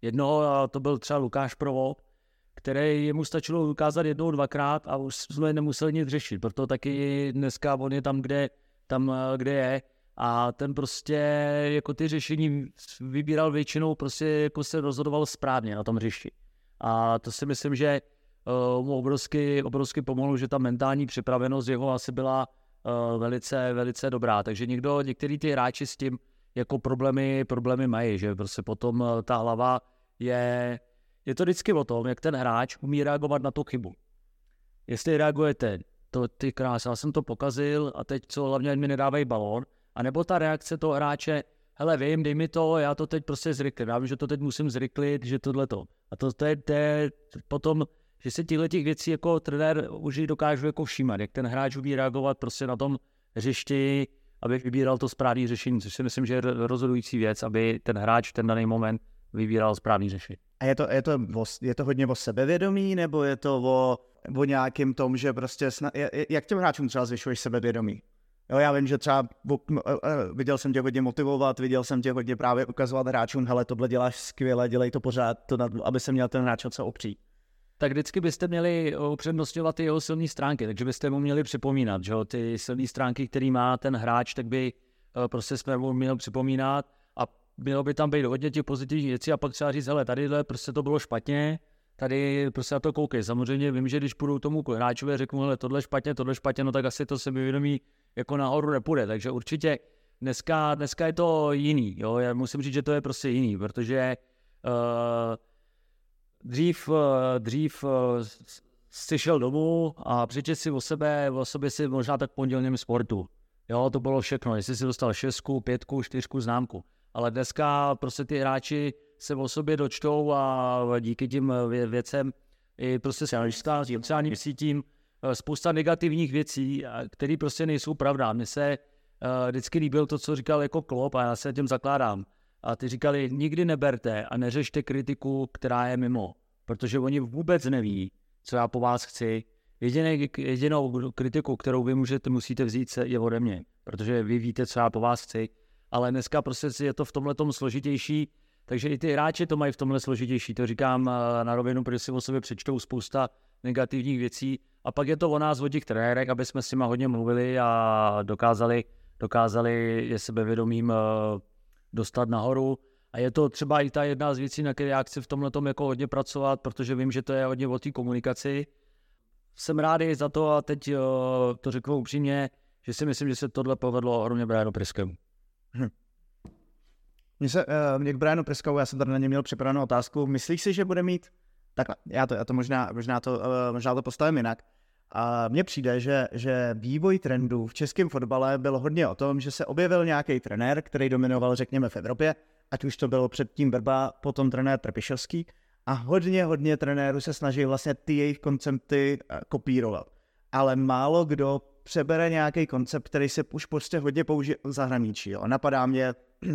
jednoho, a to byl třeba Lukáš Provo, který mu stačilo ukázat jednou, dvakrát a už jsme nemuseli nic řešit, proto taky dneska on je tam, kde, tam, eh, kde je a ten prostě jako ty řešení vybíral většinou, prostě jako se rozhodoval správně na tom hřišti. A to si myslím, že uh, mu obrovsky, obrovsky pomohlo, že ta mentální připravenost jeho asi byla uh, velice, velice dobrá. Takže někdo, některý ty hráči s tím jako problémy, problémy mají, že prostě potom uh, ta hlava je, je to vždycky o tom, jak ten hráč umí reagovat na tu chybu. Jestli reagujete, to ty krás, já jsem to pokazil a teď co, hlavně mi nedávají balón, anebo ta reakce toho hráče, hele, vím, dej mi to, já to teď prostě zryklím, já vím, že to teď musím zryklit, že tohle to. A to, to, je, to je potom že se těchto těch věcí jako trenér už dokážu jako všímat, jak ten hráč umí reagovat prostě na tom hřišti, aby vybíral to správné řešení, což si myslím, že je rozhodující věc, aby ten hráč v ten daný moment vybíral správný řešení. Je to, je, to, je to hodně o sebevědomí, nebo je to o, o nějakém tom, že prostě, sna, jak těm hráčům třeba zvyšuješ sebevědomí? Jo, já vím, že třeba viděl jsem tě hodně motivovat, viděl jsem tě hodně právě ukazovat hráčům, hele, tohle děláš skvěle, dělej to pořád, to, aby se měl ten hráč co opřít. Tak vždycky byste měli upřednostňovat ty jeho silné stránky, takže byste mu měli připomínat, že ty silné stránky, který má ten hráč, tak by eh, prostě jsme mu měli připomínat mělo by tam být hodně těch pozitivních věcí a pak třeba říct, hele, tady prostě to bylo špatně, tady prostě na to koukej. Samozřejmě vím, že když půjdu tomu hráčovi a řeknu, hele, tohle špatně, tohle špatně, no tak asi to se mi vědomí jako nahoru nepůjde. Takže určitě dneska, dneska je to jiný. Jo? Já musím říct, že to je prostě jiný, protože uh, dřív, uh, dřív uh, jsi šel domů a přečet si o sebe, o sobě si možná tak pondělním sportu. Jo, to bylo všechno. Jestli si dostal šestku, pětku, čtyřku, známku. Ale dneska prostě ty hráči se o sobě dočtou a díky tím věcem i prostě sociálním sítím Eh, spousta negativních věcí, které prostě nejsou pravda. Mně se uh, vždycky líbil to, co říkal jako Klop a já se tím zakládám. A ty říkali, nikdy neberte a neřešte kritiku, která je mimo, protože oni vůbec neví, co já po vás chci. Jediný, jedinou kritiku, kterou vy můžete, musíte vzít, je ode mě, protože vy víte, co já po vás chci. Ale dneska prostě je to v tomhle složitější, takže i ty hráči to mají v tomhle složitější. To říkám eh, na rovinu, protože si o sobě přečtou spousta negativních věcí. A pak je to o nás, o těch trenérech, aby jsme s nimi hodně mluvili a dokázali, dokázali je sebevědomím uh, dostat nahoru. A je to třeba i ta jedna z věcí, na které já chci v tomhle jako hodně pracovat, protože vím, že to je hodně o té komunikaci. Jsem rád i za to a teď uh, to řeknu upřímně, že si myslím, že se tohle povedlo ohromně Brianu Priskemu. Hm. Mně se, uh, mě k Brianu Priskovu, já jsem tady na ně měl připravenou otázku. Myslíš si, že bude mít Takhle, já to, já to možná, možná, to, uh, možná to postavím jinak. A mně přijde, že, že vývoj trendů v českém fotbale byl hodně o tom, že se objevil nějaký trenér, který dominoval, řekněme, v Evropě, ať už to bylo předtím Brba, potom trenér Trpišovský, a hodně, hodně trenérů se snaží vlastně ty jejich koncepty eh, kopírovat. Ale málo kdo přebere nějaký koncept, který se už prostě hodně použije v zahraničí. Jo. Napadá mě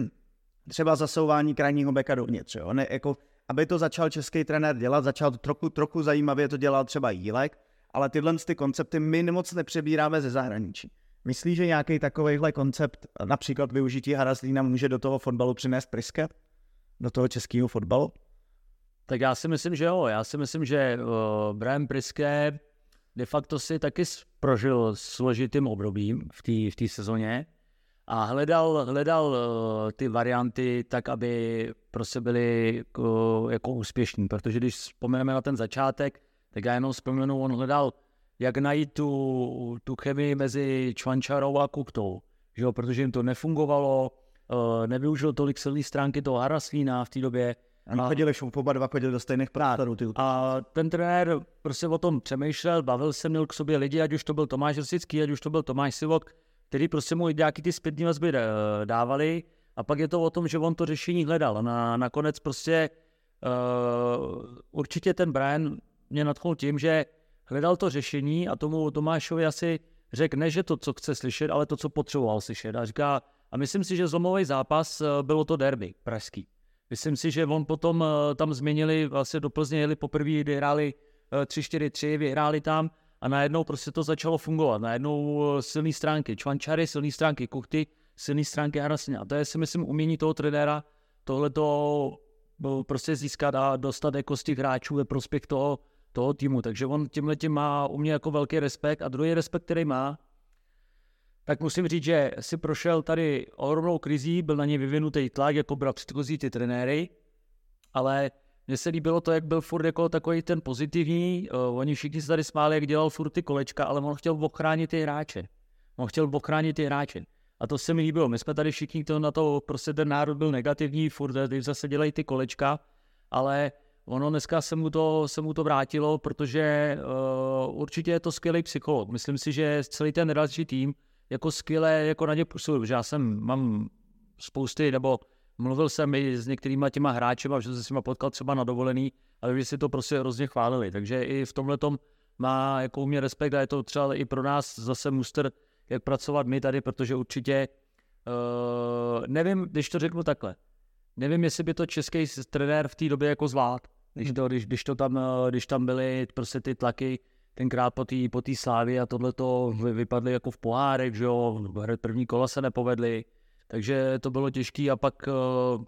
třeba zasouvání krajního beka dovnitř. Jo. Ne, jako aby to začal český trenér dělat, začal to trochu, trochu zajímavě to dělat třeba Jílek, ale tyhle ty koncepty my moc nepřebíráme ze zahraničí. Myslíš, že nějaký takovýhle koncept, například využití Haraslína, může do toho fotbalu přinést Priske? Do toho českého fotbalu? Tak já si myslím, že jo. Já si myslím, že uh, Brian Priske de facto si taky prožil složitým obdobím v té v sezóně a hledal, hledal uh, ty varianty tak, aby prostě byly uh, jako úspěšní, protože když vzpomeneme na ten začátek, tak já jenom vzpomenu, on hledal, jak najít tu, tu chemii mezi Čvančarou a Kuktou, že jo, protože jim to nefungovalo, uh, nevyužil tolik silné stránky toho Haraslína v té době. A chodili šup, oba dva chodili do stejných prostorů. A ten trenér prostě o tom přemýšlel, bavil se, měl k sobě lidi, ať už to byl Tomáš Rosický, ať už to byl Tomáš Sivok, který prostě mu nějaký ty zpětní vazby eh, dávali a pak je to o tom, že on to řešení hledal. Na, nakonec prostě uh, určitě ten Brian mě nadchnul tím, že hledal to řešení a tomu Tomášovi asi řekl ne, že to, co chce slyšet, ale to, co potřeboval slyšet. A říká, a myslím si, že zlomový zápas eh, bylo to derby pražský. Myslím si, že on potom tam změnili, vlastně do Plzně jeli poprvé, kdy hráli 3-4-3, vyhráli tam a najednou prostě to začalo fungovat. Najednou eh, silné stránky Čvančary, silné stránky Kuchty, silné stránky Harasně. A to je si myslím umění toho trenéra tohle to eh, prostě získat a dostat jako z těch hráčů ve prospěch toho, toho týmu. Takže on tímhle tím má u mě jako velký respekt. A druhý respekt, který má, tak musím říct, že si prošel tady ohromnou krizí, byl na něj vyvinutý tlak, jako byl předchozí ty trenéry, ale mně se líbilo to, jak byl furt jako takový ten pozitivní, uh, oni všichni se tady smáli, jak dělal furt ty kolečka, ale on chtěl ochránit ty hráče. On chtěl ochránit ty hráče. A to se mi líbilo. My jsme tady všichni, to na to, prostě ten národ byl negativní, furt tady zase dělají ty kolečka, ale ono dneska se mu to, se mu to vrátilo, protože uh, určitě je to skvělý psycholog. Myslím si, že celý ten další tým jako skvěle jako na ně působil, že já jsem, mám spousty, nebo mluvil jsem i s některýma těma hráčema, že se s nimi potkal třeba na dovolený, ale že si to prostě hrozně chválili. Takže i v tomhle má jako u mě respekt a je to třeba i pro nás zase muster, jak pracovat my tady, protože určitě uh, nevím, když to řeknu takhle, nevím, jestli by to český trenér v té době jako zvlád, když, to, když, když, to tam, když tam byly prostě ty tlaky, tenkrát po té po tý slávě a tohle to vypadly jako v pohárech, že jo, první kola se nepovedly, takže to bylo těžké a pak uh,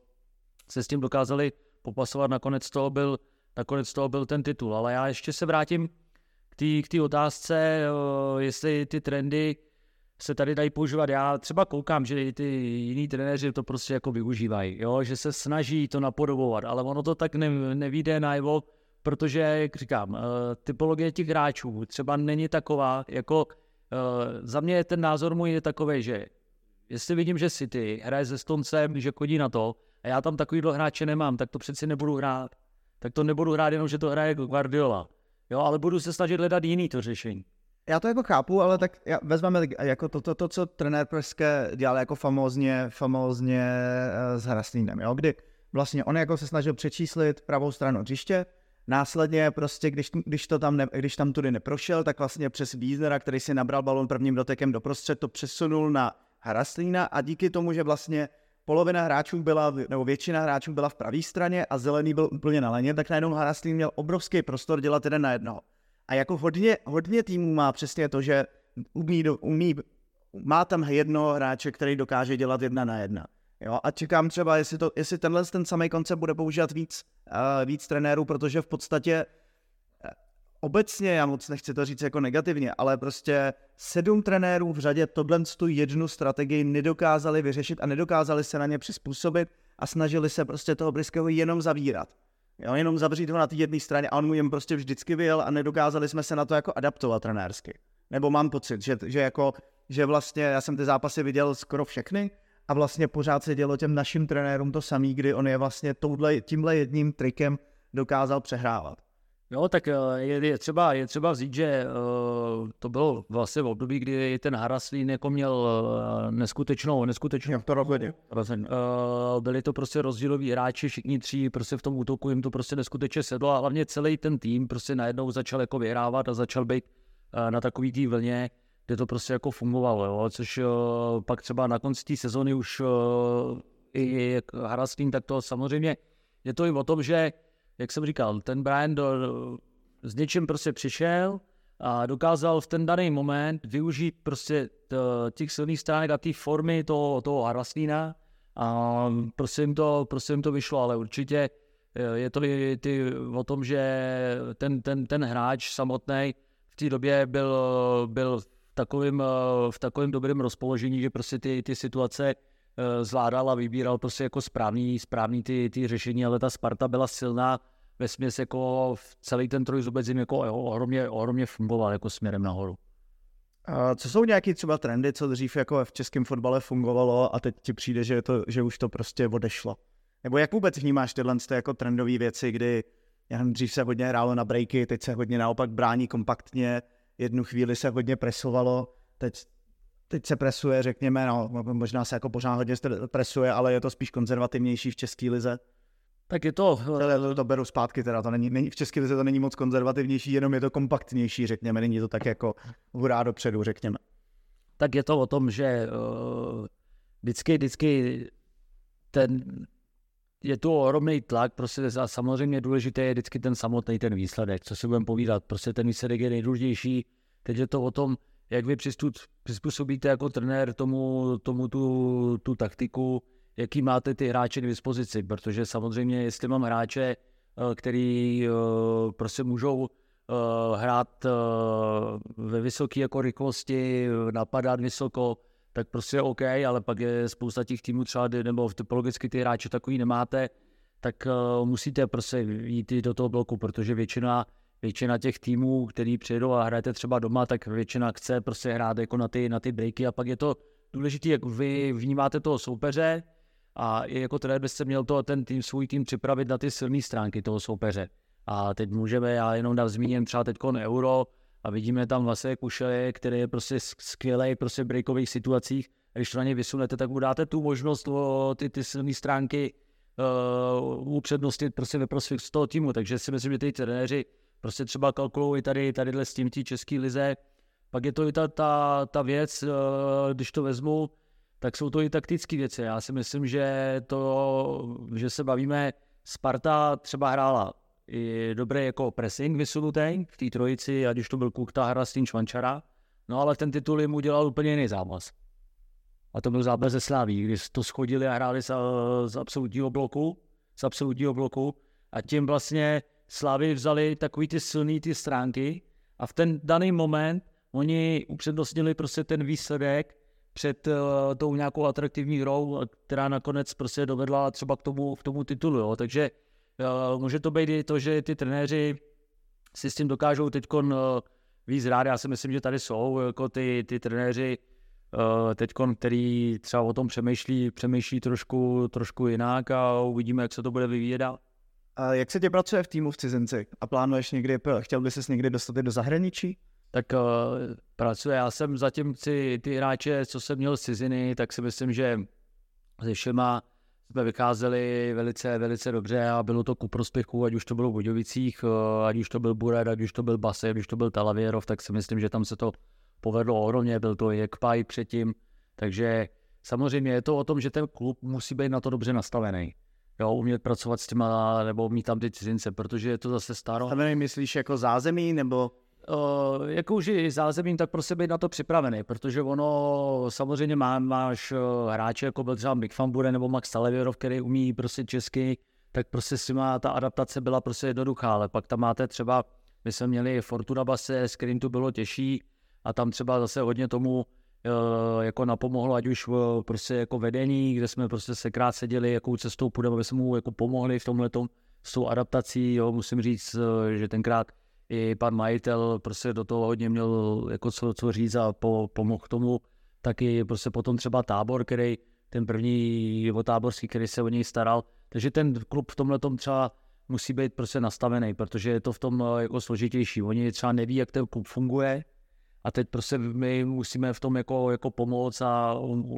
se s tím dokázali popasovat, nakonec toho byl, nakonec toho byl ten titul. Ale já ještě se vrátím k té otázce, uh, jestli ty trendy se tady dají používat. Já třeba koukám, že ty jiní trenéři to prostě jako využívají, jo? že se snaží to napodobovat, ale ono to tak ne, nevíde najevo, protože, jak říkám, uh, typologie těch hráčů třeba není taková, jako uh, za mě ten názor můj je takový, že jestli vidím, že City hraje se Stoncem, že chodí na to, a já tam takovýhle hráče nemám, tak to přeci nebudu hrát. Tak to nebudu hrát jenom, že to hraje Guardiola. Jo, ale budu se snažit hledat jiný to řešení. Já to jako chápu, ale tak já, vezmeme jako to, to, to, co trenér Preske dělal jako famózně, famózně uh, s Hraslínem, jo, kdy vlastně on jako se snažil přečíslit pravou stranu hřiště, Následně prostě, když, když, to tam ne, když tam tudy neprošel, tak vlastně přes Wiesnera, který si nabral balon prvním dotekem doprostřed, to přesunul na Hraslína a díky tomu, že vlastně polovina hráčů byla, nebo většina hráčů byla v pravé straně a zelený byl úplně na leně, tak najednou Haraslín měl obrovský prostor dělat jeden na jednoho. A jako hodně, hodně týmů má přesně to, že umí, umí, má tam jedno hráče, který dokáže dělat jedna na jedna. Jo, a čekám třeba, jestli, to, jestli tenhle ten samý koncept bude používat víc, uh, víc trenérů, protože v podstatě obecně, já moc nechci to říct jako negativně, ale prostě sedm trenérů v řadě tohle tu jednu strategii nedokázali vyřešit a nedokázali se na ně přizpůsobit a snažili se prostě toho Bryského jenom zavírat. Jo, jenom zavřít ho na té jedné straně a on mu jim prostě vždycky vyjel a nedokázali jsme se na to jako adaptovat trenérsky. Nebo mám pocit, že, že jako, že vlastně já jsem ty zápasy viděl skoro všechny a vlastně pořád se dělo těm našim trenérům to samý, kdy on je vlastně touhle, tímhle jedním trikem dokázal přehrávat. Jo, tak eh, je, je, třeba, je třeba vzít, že uh, to bylo vlastně v období, kdy ten Haraslín jako měl uh, neskutečnou, neskutečnou to uh, byli to prostě rozdíloví hráči, všichni tři prostě v tom útoku jim to prostě neskutečně sedlo a hlavně celý ten tým prostě najednou začal jako vyhrávat a začal být uh, na takový té vlně, kde to prostě jako fungovalo, jo? což uh, pak třeba na konci té sezony už uh, i Haraslín, tak to samozřejmě je to i o tom, že jak jsem říkal, ten Brian do, s něčím prostě přišel a dokázal v ten daný moment využít prostě těch silných stránek a té formy toho, toho Haraslína a prostě jim, to, prostě jim to vyšlo, ale určitě eh, je to i ty, o tom, že ten, ten, ten hráč samotný v té době byl, byl v takovém, v takovém dobrém rozpoložení, že prostě ty, ty situace Eh, zvládal a vybíral prostě jako správný, správný ty, ty řešení, ale ta Sparta byla silná ve směs jako v celý ten trojzubec jim jako ohromně, ohromně fungoval jako směrem nahoru. A co jsou nějaké třeba trendy, co dřív jako v českém fotbale fungovalo a teď ti přijde, že, to, že už to prostě odešlo? Nebo jak vůbec vnímáš tyhle ty jako trendové věci, kdy já dřív se hodně hrálo na breaky, teď se hodně naopak brání kompaktně, jednu chvíli se hodně presovalo, teď teď se presuje, řekněme, no, možná se jako pořád hodně presuje, ale je to spíš konzervativnější v české lize. Tak je to... To, to beru zpátky, teda to není, není, v české lize to není moc konzervativnější, jenom je to kompaktnější, řekněme, není to tak jako hurá dopředu, řekněme. Tak je to o tom, že uh, vždycky, vždycky ten, je tu ohromný tlak, prostě a samozřejmě důležité je vždycky ten samotný ten výsledek, co si budeme povídat, prostě ten výsledek je nejdůležitější, teď je to o tom, jak vy přizpůsobíte jako trenér tomu, tomu tu, tu taktiku, jaký máte ty hráče k dispozici, protože samozřejmě, jestli mám hráče, eh, který eh, prostě můžou eh, hrát ve vysoké jako rychlosti, napadat vysoko, tak prostě OK, ale pak je spousta těch týmů třeba, nebo typologicky ty hráče takový nemáte, tak musíte prostě jít do toho bloku, protože většina většina těch týmů, který přijedou a hrajete třeba doma, tak většina chce prostě hrát jako na ty, na ty breaky a pak je to důležité, jak vy vnímáte toho soupeře a jako trenér byste měl to, ten tým, svůj tým připravit na ty silné stránky toho soupeře. A teď můžeme, já jenom dám zmíním třeba teď euro a vidíme tam vlastně Kušele, který je prostě skvělý prostě v breakových situacích. A když to na něj vysunete, tak mu dáte tu možnost o, ty, ty silné stránky uh, upřednostit prostě ve prospěch toho týmu. Takže si myslím, že ty trenéři prostě třeba kalkulují tady, tadyhle s tím tí český lize. Pak je to i ta, ta, ta věc, eh, když to vezmu, tak jsou to i taktické věci. Já si myslím, že to, že se bavíme, Sparta třeba hrála i dobrý jako pressing vysunutý v té trojici, ať už to byl Kukta, Hrastin, Švančara, no ale ten titul jim udělal úplně jiný zápas. A to byl zápas ze Sláví, kdy to schodili a hráli z, z absolutního bloku, z absolutního bloku a tím vlastně Slávy vzali takový ty silný ty stránky a v ten daný moment oni upřednostnili prostě ten výsledek před uh, tou nějakou atraktivní hrou, která nakonec prostě dovedla třeba k tomu, k tomu titulu. Jo. Takže může to být i to, že ty trenéři si s tím dokážou teď uh, víc rád. Já si myslím, že tady jsou jako ty, ty trenéři uh, teď, který třeba o tom přemýšlí, přemýšlí trošku, trošku jinak a uvidíme, jak se to bude vyvíjet dál. A jak se tě pracuje v týmu v cizinci? A plánuješ někdy, chtěl bys se někdy dostat do zahraničí? Tak uh, pracuje. Já jsem zatím ty, ty hráče, co jsem měl z ciziny, tak si myslím, že se všema jsme vycházeli velice, velice dobře a bylo to ku prospěchu, ať už to bylo v Budějovicích, uh, ať už to byl Bured, ať už to byl Base, ať už to byl Talavěrov, tak si myslím, že tam se to povedlo ohromně, byl to i Ekpaj předtím, takže samozřejmě je to o tom, že ten klub musí být na to dobře nastavený jo, umět pracovat s těma, nebo mít tam ty cizince, protože je to zase staro. Tam myslíš jako zázemí, nebo? Uh, jako už i zázemím, tak prostě být na to připravený, protože ono samozřejmě má, máš uh, hráče, jako byl třeba Mick Fambure nebo Max Talavěrov, který umí prostě česky, tak prostě s těma ta adaptace byla prostě jednoduchá, ale pak tam máte třeba, my jsme měli Fortuna Base, s kterým to bylo těžší a tam třeba zase hodně tomu Eh, jako napomohlo, ať už prostě jako vedení, kde jsme prostě se krát seděli, jakou cestou půjdeme, aby jsme mu jako pomohli v tomhle s tou adaptací, jo, musím říct, eh, že tenkrát i pan majitel prostě do toho hodně měl jako co, co říct a po, pomohl tomu, taky prostě potom třeba tábor, který ten první jeho táborský, který se o něj staral, takže ten klub v tomhle třeba musí být prostě nastavený, protože je to v tom eh, jako složitější. Oni třeba neví, jak ten klub funguje, a teď prostě my musíme v tom jako, jako pomoct a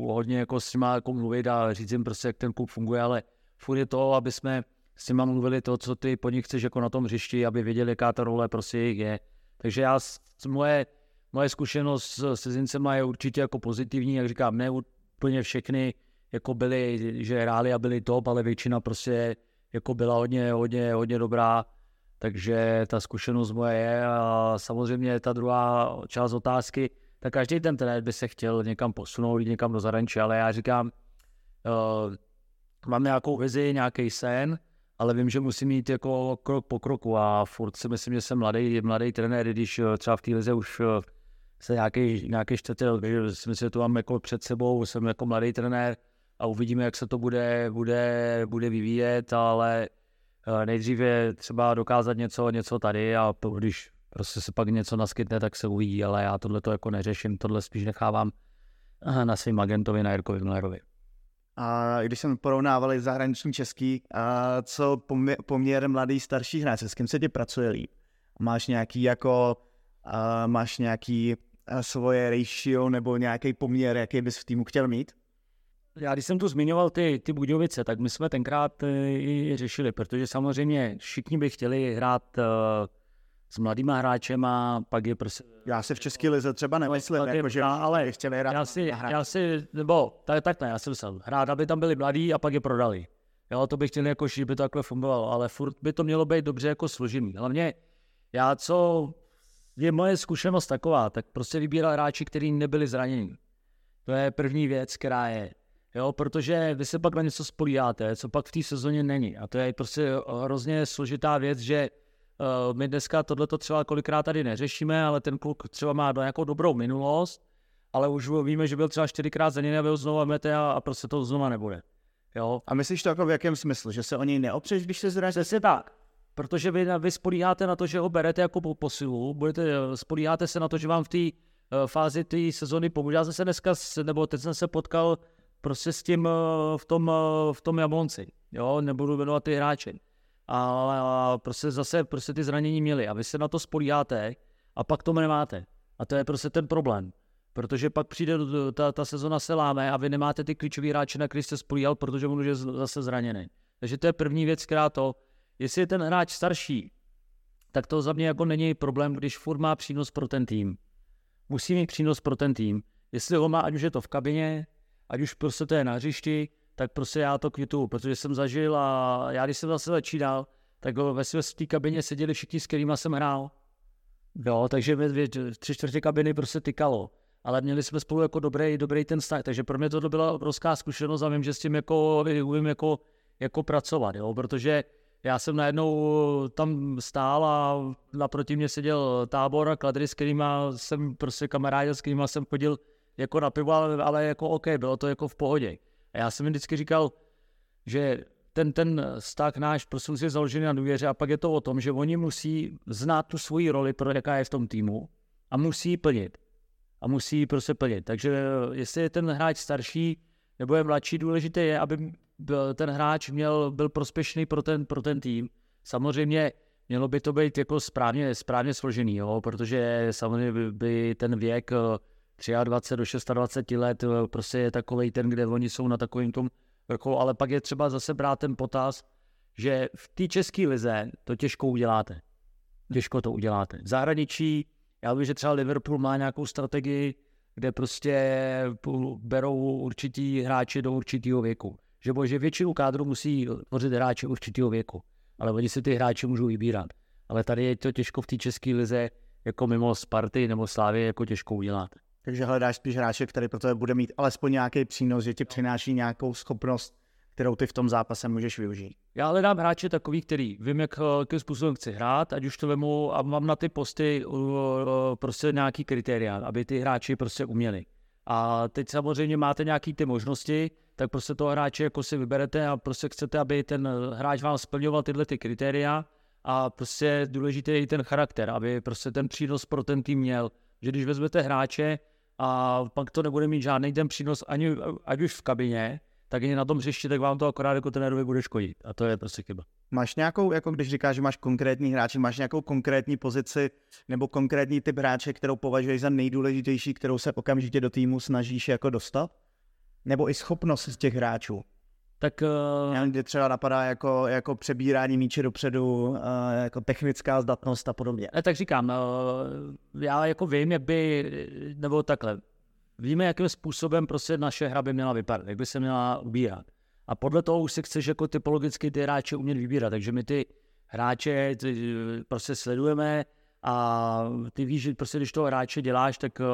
hodně jako s nima jako mluvit a říct jim prostě, jak ten klub funguje, ale furt je to, aby jsme s nima mluvili to, co ty po nich chceš jako na tom hřišti, aby věděli, jaká ta role prostě je. Takže já, moje, moje zkušenost s cizincema je určitě jako pozitivní, jak říkám, ne úplně všechny jako byli, že hráli a byli top, ale většina prostě jako byla hodně, hodně, hodně dobrá takže ta zkušenost moje je a samozřejmě ta druhá část otázky, tak každý ten trenér by se chtěl někam posunout, někam do zahraničí, ale já říkám, uh, mám nějakou vizi, nějaký sen, ale vím, že musím mít jako krok po kroku a furt si myslím, že jsem mladý, mladý trenér, když eh, třeba v té lize už eh, se nějaký, nějaký čtvrtil, si myslím, že to mám jako před sebou, jsem jako mladý trenér a uvidíme, jak se to bude, bude, bude vyvíjet, ale Eh, nejdříve třeba dokázat něco, něco tady a když prostě se pak něco naskytne, tak se uvidí, ale já tohle to jako neřeším, tohle spíš nechávám na svým agentovi, na Jirkovi Millerovi. A když jsme porovnávali zahraniční český, a co poměr, poměr mladý starší hráč, s kým se ti pracuje líp? Máš nějaký jako, a máš nějaký svoje ratio nebo nějaký poměr, jaký bys v týmu chtěl mít? Já když jsem tu zmiňoval ty, ty Budějovice, tak my jsme tenkrát eh, i řešili, protože samozřejmě všichni by chtěli hrát uh, s mladýma hráčema, pak je prostě... Já si v České lize třeba nemyslím, no, jako, že ale chtěli hrát já si, já si, nebo tak, tak ne, já jsem myslel, hrát, aby tam byli mladí a pak je prodali. Jo, to bych chtěl jako, že by to takhle fungovalo, ale furt by to mělo být dobře jako složený. Hlavně já, co je moje zkušenost taková, tak prostě vybíral hráči, kteří nebyli zraněni. To je první věc, která je. Jo, protože vy se pak na něco spolíháte, co pak v té sezóně není. A to je prostě hrozně složitá věc, že uh, my dneska tohleto třeba kolikrát tady neřešíme, ale ten kluk třeba má nějakou dobrou minulost, ale už víme, že byl třeba čtyřikrát zraněný a ho znovu mete a, a prostě to znova nebude. Jo. A myslíš to jako v jakém smyslu? Že se o něj neopřeš, když se zraní? Přesně tak. Protože vy, vy spolíháte na to, že ho berete jako po posilu, budete, spolíháte se na to, že vám v té uh, fázi té sezóny pomůže. Já jsem se dneska, nebo teď jsem se potkal prostě s tím eh, v tom, eh, v tom Jablonci, jo, nebudu jmenovat ty hráče. A, prostě zase prostě ty zranění měli a vy se na to spolíháte a pak to nemáte. A to je prostě ten problém. Protože pak přijde ta, ta sezona se láme a vy nemáte ty klíčový hráče, na který jste spolíhal, protože on už je zase zraněný. Takže to je první věc, která to, jestli je ten hráč starší, tak to za mě jako není problém, když furt má přínos pro ten tým. Musí mít přínos pro ten tým. Jestli ho má, ať už je to v kabině, ať už prostě to je na hřišti, tak prostě já to kvitu, protože jsem zažil a já když jsem zase začínal, tak ve své kabině seděli všichni, s kterými jsem hrál. Jo, takže ve tři čtvrtě kabiny prostě tykalo. Ale měli jsme spolu jako dobrý, dobrý ten vztah, takže pro mě to byla obrovská zkušenost a vím, že s tím jako, umím jako, jako pracovat, jo, protože já jsem najednou tam stál a naproti mě seděl tábor a kladry, s kterými jsem prostě kamarádi, s kterými jsem chodil jako na pivo, ale, ale jako OK, bylo to jako v pohodě. A já jsem mi vždycky říkal, že ten, ten vztah náš prostě musí založený na důvěře a pak je to o tom, že oni musí znát tu svoji roli, pro jaká je v tom týmu a musí ji plnit. A musí ji prostě plnit. Takže jestli je ten hráč starší nebo je mladší, důležité je, aby ten hráč měl, byl prospěšný pro ten, pro ten tým. Samozřejmě mělo by to být jako správně, správně složený, jo, protože samozřejmě by, by ten věk 23 do 26 let prostě je takový ten, kde oni jsou na takovém tom vrcholu, ale pak je třeba zase brát ten potaz, že v té české lize to těžko uděláte. Těžko to uděláte. V zahraničí, já vím, že třeba Liverpool má nějakou strategii, kde prostě berou určitý hráči do určitého věku. Že, že většinu kádru musí tvořit hráči určitého věku, ale oni si ty hráči můžou vybírat. Ale tady je to těžko v té české lize, jako mimo Sparty nebo Slávy, jako těžko udělat. Takže hledáš spíš hráče, který pro tebe bude mít alespoň nějaký přínos, že ti přináší nějakou schopnost, kterou ty v tom zápase můžeš využít. Já hledám hráče takový, který vím, jak, jakým způsobem chci hrát, ať už to vemu a mám na ty posty prostě nějaký kritéria, aby ty hráči prostě uměli. A teď samozřejmě máte nějaké ty možnosti, tak prostě toho hráče jako si vyberete a prostě chcete, aby ten hráč vám splňoval tyhle ty kritéria a prostě důležitý je i ten charakter, aby prostě ten přínos pro ten tým měl. Že když vezmete hráče, a pak to nebude mít žádný ten přínos ani ať už v kabině, tak i na tom hřišti, tak vám to akorát jako trenérovi bude škodit. A to je prostě chyba. Máš nějakou, jako když říkáš, že máš konkrétní hráče, máš nějakou konkrétní pozici nebo konkrétní typ hráče, kterou považuješ za nejdůležitější, kterou se okamžitě do týmu snažíš jako dostat? Nebo i schopnost těch hráčů? Tak... Uh... Kdy třeba napadá jako, jako přebírání míče dopředu, uh, jako technická zdatnost a podobně. Ne, tak říkám, uh, já jako vím, jak by, nebo takhle, víme, jakým způsobem prostě naše hra by měla vypadat, jak by se měla ubírat. A podle toho už si chceš jako typologicky ty hráče umět vybírat, takže my ty hráče ty prostě sledujeme a ty víš, že prostě když toho hráče děláš, tak uh,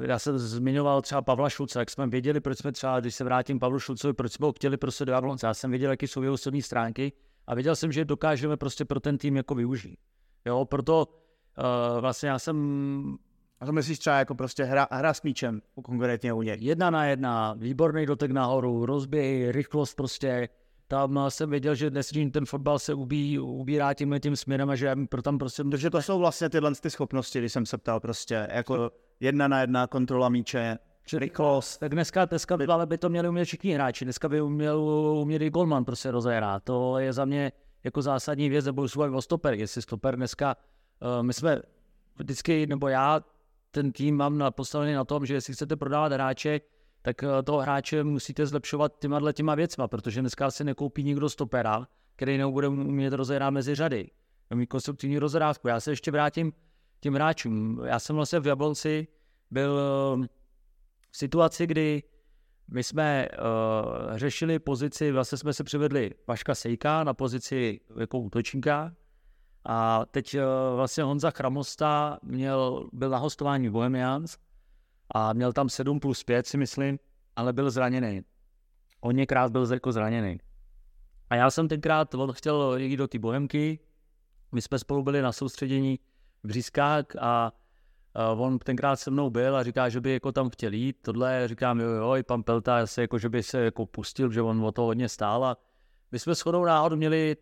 já jsem zmiňoval třeba Pavla Šulce, jak jsme věděli, proč jsme třeba, když se vrátím Pavlu Šulcovi, proč jsme ho chtěli prostě do Jablonce. Já jsem věděl, jaké jsou jeho silné stránky a věděl jsem, že dokážeme prostě pro ten tým jako využít. Jo, proto uh, vlastně já jsem a to myslíš třeba jako prostě hra, hra s míčem, konkrétně u něj? Jedna na jedna, výborný dotek nahoru, rozběhy, rychlost prostě. Tam jsem věděl, že dnes ten fotbal se ubí, ubírá tímhle tím směrem a že pro tam prostě... Takže to jsou vlastně tyhle ty schopnosti, když jsem se ptal prostě, jako jedna na jedna kontrola míče, rychlost. Tak dneska, dneska by, ale by to měli umět všichni hráči. Dneska by uměl umět i Goldman prostě rozehrát. To je za mě jako zásadní věc, nebo jsou o stoper. Jestli stoper dneska, uh, my jsme vždycky, nebo já ten tým mám postavený na tom, že jestli chcete prodávat hráče, tak uh, toho hráče musíte zlepšovat těma těma věcma, protože dneska si nekoupí nikdo stopera, který nebude umět rozehrát mezi řady. Mít konstruktivní rozhrávku. Já se ještě vrátím těm hráčům. Já jsem vlastně v Jablonci byl eh, v situaci, kdy my jsme uh, řešili pozici, vlastně jsme se přivedli Vaška Sejka na pozici jako útočníka a teď uh, vlastně Honza Chramosta měl, byl na hostování Bohemians a měl tam 7 plus 5 si myslím, ale byl zraněný. Hodněkrát byl jako zraněný. A já jsem tenkrát, on chtěl jít do té Bohemky, my jsme spolu byli na soustředění Břískák a Uh, on tenkrát se mnou byl a říká, že by jako tam chtěl jít. Tohle říkám, jo, jo, pan Pelta, se jako, že by se jako pustil, že on o to hodně stál. A my jsme shodou náhodou měli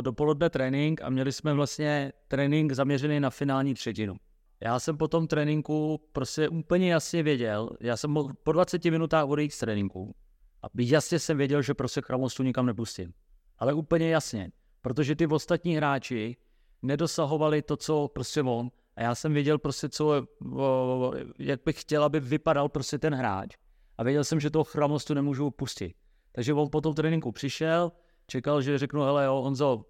dopoledne trénink a měli jsme vlastně trénink zaměřený na finální třetinu. Já jsem po tom tréninku prostě úplně jasně věděl, já jsem mohl po 20 minutách odejít z tréninku a jasně jsem věděl, že prostě Chramostu nikam nepustím. Ale úplně jasně, protože ty ostatní hráči nedosahovali to, co prostě on. A já jsem věděl prostě, co, jak bych chtěl, aby vypadal prostě ten hráč. A věděl jsem, že toho chramostu nemůžu pustit. Takže on po tom tréninku přišel, čekal, že řeknu, hele jo, Honzo,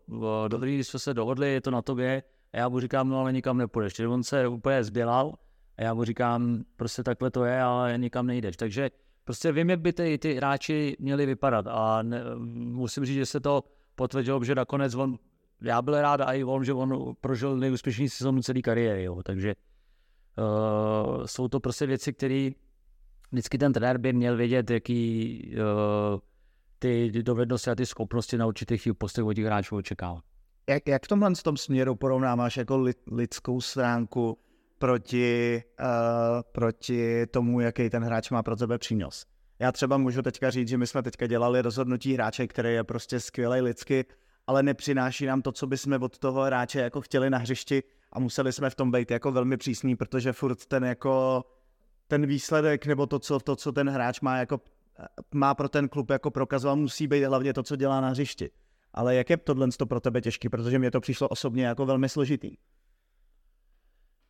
dobrý, když jsme se dohodli, je to na tobě. A já mu říkám, no ale nikam nepůjdeš. Takže on se úplně zbělal a já mu říkám, prostě takhle to je, ale nikam nejdeš. Takže prostě vím, jak by ty, ty hráči měli vypadat a ne, musím říct, že se to potvrdil, že nakonec on, já byl rád a i on, že on prožil nejúspěšnější sezónu celé kariéry, jo. takže uh, jsou to prostě věci, které vždycky ten trenér by měl vědět, jaký uh, ty dovednosti a ty schopnosti na určitých postech od těch hráčů očekává. Jak, jak v tomhle tom směru porovnáváš jako li, lidskou stránku proti, uh, proti tomu, jaký ten hráč má pro tebe přínos? Já třeba můžu teďka říct, že my jsme teďka dělali rozhodnutí hráče, který je prostě skvělý lidsky, ale nepřináší nám to, co bychom od toho hráče jako chtěli na hřišti a museli jsme v tom být jako velmi přísní, protože furt ten jako ten výsledek nebo to, co, to, co ten hráč má jako má pro ten klub jako prokazovat, musí být hlavně to, co dělá na hřišti. Ale jak je tohle pro tebe těžký, protože mě to přišlo osobně jako velmi složitý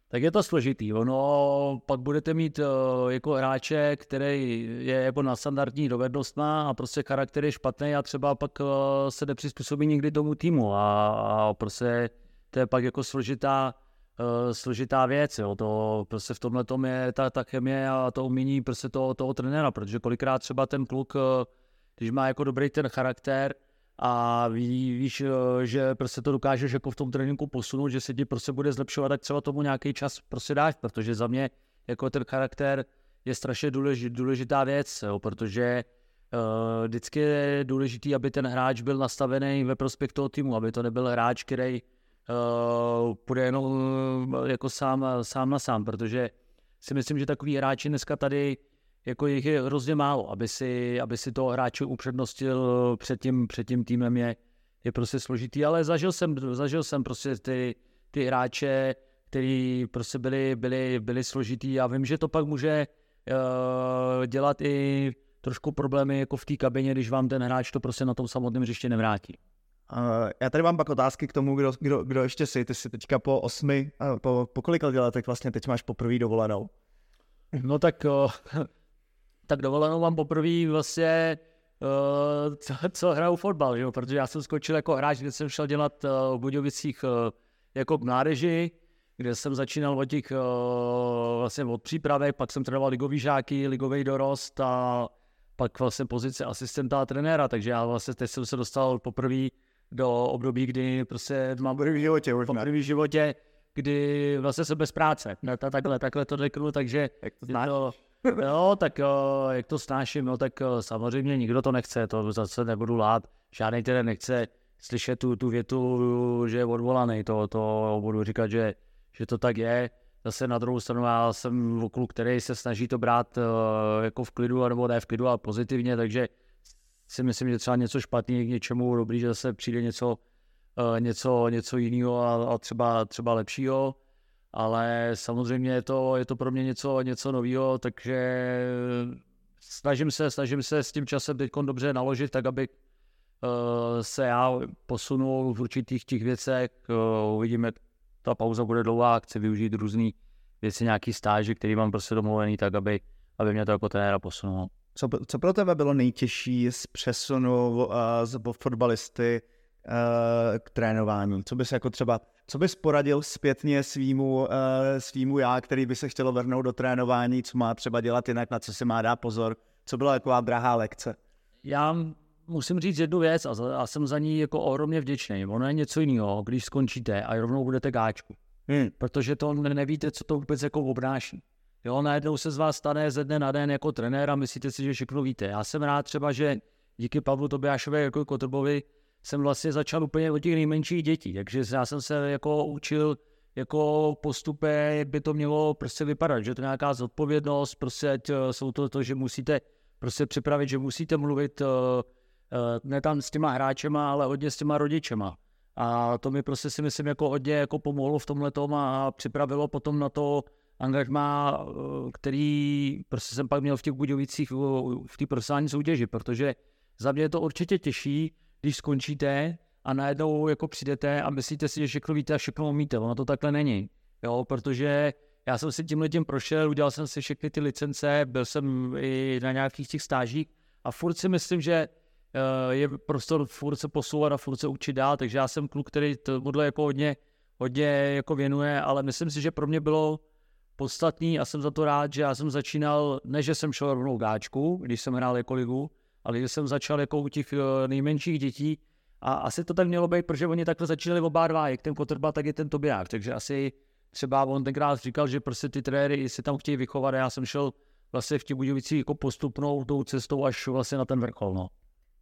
tak je to složitý. Ono pak budete mít uh, jako hráče, který je jako na standardní dovednostná a prostě charakter je špatný a třeba pak uh, se nepřizpůsobí nikdy tomu týmu a, a prostě to je pak jako složitá, uh, složitá věc. Jo. To prostě v tomhle tom je ta, ta chemie a to umění prostě toho, toho trenéra, protože kolikrát třeba ten kluk, uh, když má jako dobrý ten charakter, a ví, víš, eh, že prostě to dokážeš jako v tom tréninku posunout, že se ti prostě bude zlepšovat, tak třeba tomu nějaký čas prostě dáš, protože za mě jako ten charakter je strašně důležit, důležitá věc, jo, protože uh, vždycky je důležitý, aby ten hráč byl nastavený ve prospěch toho týmu, aby to nebyl hráč, který uh, půjde jenom jako sám, sám na sám, protože si myslím, že takový hráči dneska tady jako jich je hrozně málo, aby si, aby si toho hráče upřednostil před tím, před tím týmem je, je prostě složitý, ale zažil jsem, zažil jsem prostě ty, ty hráče, který prostě byli, byli, byli složitý a vím, že to pak může uh, dělat i trošku problémy jako v té kabině, když vám ten hráč to prostě na tom samotném hřiště nevrátí. Uh, já tady mám pak otázky k tomu, kdo, kdo, kdo ještě jsi. Ty jsi teďka po osmi, uh, po, po kolika letech vlastně teď máš poprvé dovolenou? No tak uh, tak dovolenou mám poprvé vlastně, uh, co, co hraju fotbal, jo? protože já jsem skočil jako hráč, kde jsem šel dělat uh, v Budějovicích uh, jako mládeži, kde jsem začínal od těch, uh, vlastně od přípravek, pak jsem trénoval ligový žáky, ligový dorost a pak vlastně pozice asistenta a trenéra, takže já vlastně teď jsem se dostal poprvé do období, kdy prostě mám v životě, v životě, kdy vlastně jsem bez práce. Takhle, takhle to řeknu, takže Jak to znáš? To, Jo, tak jo, jak to snáším, no tak samozřejmě nikdo to nechce, to zase nebudu lát. Žádný tedy nechce slyšet tu, tu větu, že je odvolaný, to, to budu říkat, že, že to tak je. Zase na druhou stranu já jsem kluk, který se snaží to brát uh, jako v klidu, nebo ne v klidu, ale pozitivně, takže si myslím, že třeba něco špatný k něčemu dobrý, že zase přijde něco, něco, něco jiného a, a třeba, třeba lepšího ale samozřejmě je to, je to pro mě něco, něco nového, takže snažím se, snažím se s tím časem teď dobře naložit, tak aby uh, se já posunul v určitých těch věcech. Uh, uvidíme, ta pauza bude dlouhá, chci využít různé věci, nějaký stáže, který mám prostě domluvený, tak aby, aby mě to jako trenéra posunulo. Co, co pro tebe bylo nejtěžší z přesunu uh, z fotbalisty uh, k trénování? Co bys jako třeba, co bys poradil zpětně svýmu, uh, svýmu já, který by se chtělo vrhnout do trénování, co má třeba dělat jinak, na co si má dát pozor? Co byla taková drahá lekce? Já musím říct jednu věc a, za, a jsem za ní jako ohromně vděčný. Ono je něco jiného, když skončíte a rovnou budete gáčku. Hmm. Protože to nevíte, co to vůbec jako obnáší. Jo, najednou se z vás stane ze dne na den jako trenér a myslíte si, že všechno víte. Já jsem rád třeba, že díky Pavlu Tobiášovi jako Kotrbovi jsem vlastně začal úplně od těch nejmenších dětí, takže já jsem se jako učil jako postupy, jak by to mělo prostě vypadat, že to je nějaká zodpovědnost, prostě eh, jsou to to, že musíte prostě připravit, že musíte mluvit uh, uh, ne tam s těma hráčema, ale hodně s těma rodičema. A to mi prostě si myslím jako hodně jako pomohlo v tomhle a připravilo potom na to angažma, který prostě jsem pak měl v těch Budějovicích v té profesionální soutěži, protože za mě je to určitě těžší, když skončíte a najednou jako přijdete a myslíte si, že všechno víte a všechno umíte. Ono to takhle není. Jo, protože já jsem si tímhle tím prošel, udělal jsem si všechny ty licence, byl jsem i na nějakých těch stážích a furt si myslím, že uh, je prostor furt se posouvat a furt se učit dál, takže já jsem kluk, který tohle jako hodně, hodně jako věnuje, ale myslím si, že pro mě bylo podstatný a jsem za to rád, že já jsem začínal, ne že jsem šel rovnou gáčku, když jsem hrál jako ligu, ale když jsem začal jako u těch eh, nejmenších dětí A asi to tak mělo být, protože oni takhle začínali oba dva, jak ten Kotrba, tak i ten Tobiák. Takže asi třeba on tenkrát říkal, že prostě ty trenéry si tam chtějí vychovat a já jsem šel vlastně v těch Budějovicích jako postupnou tou cestou až vlastně na ten vrchol. No.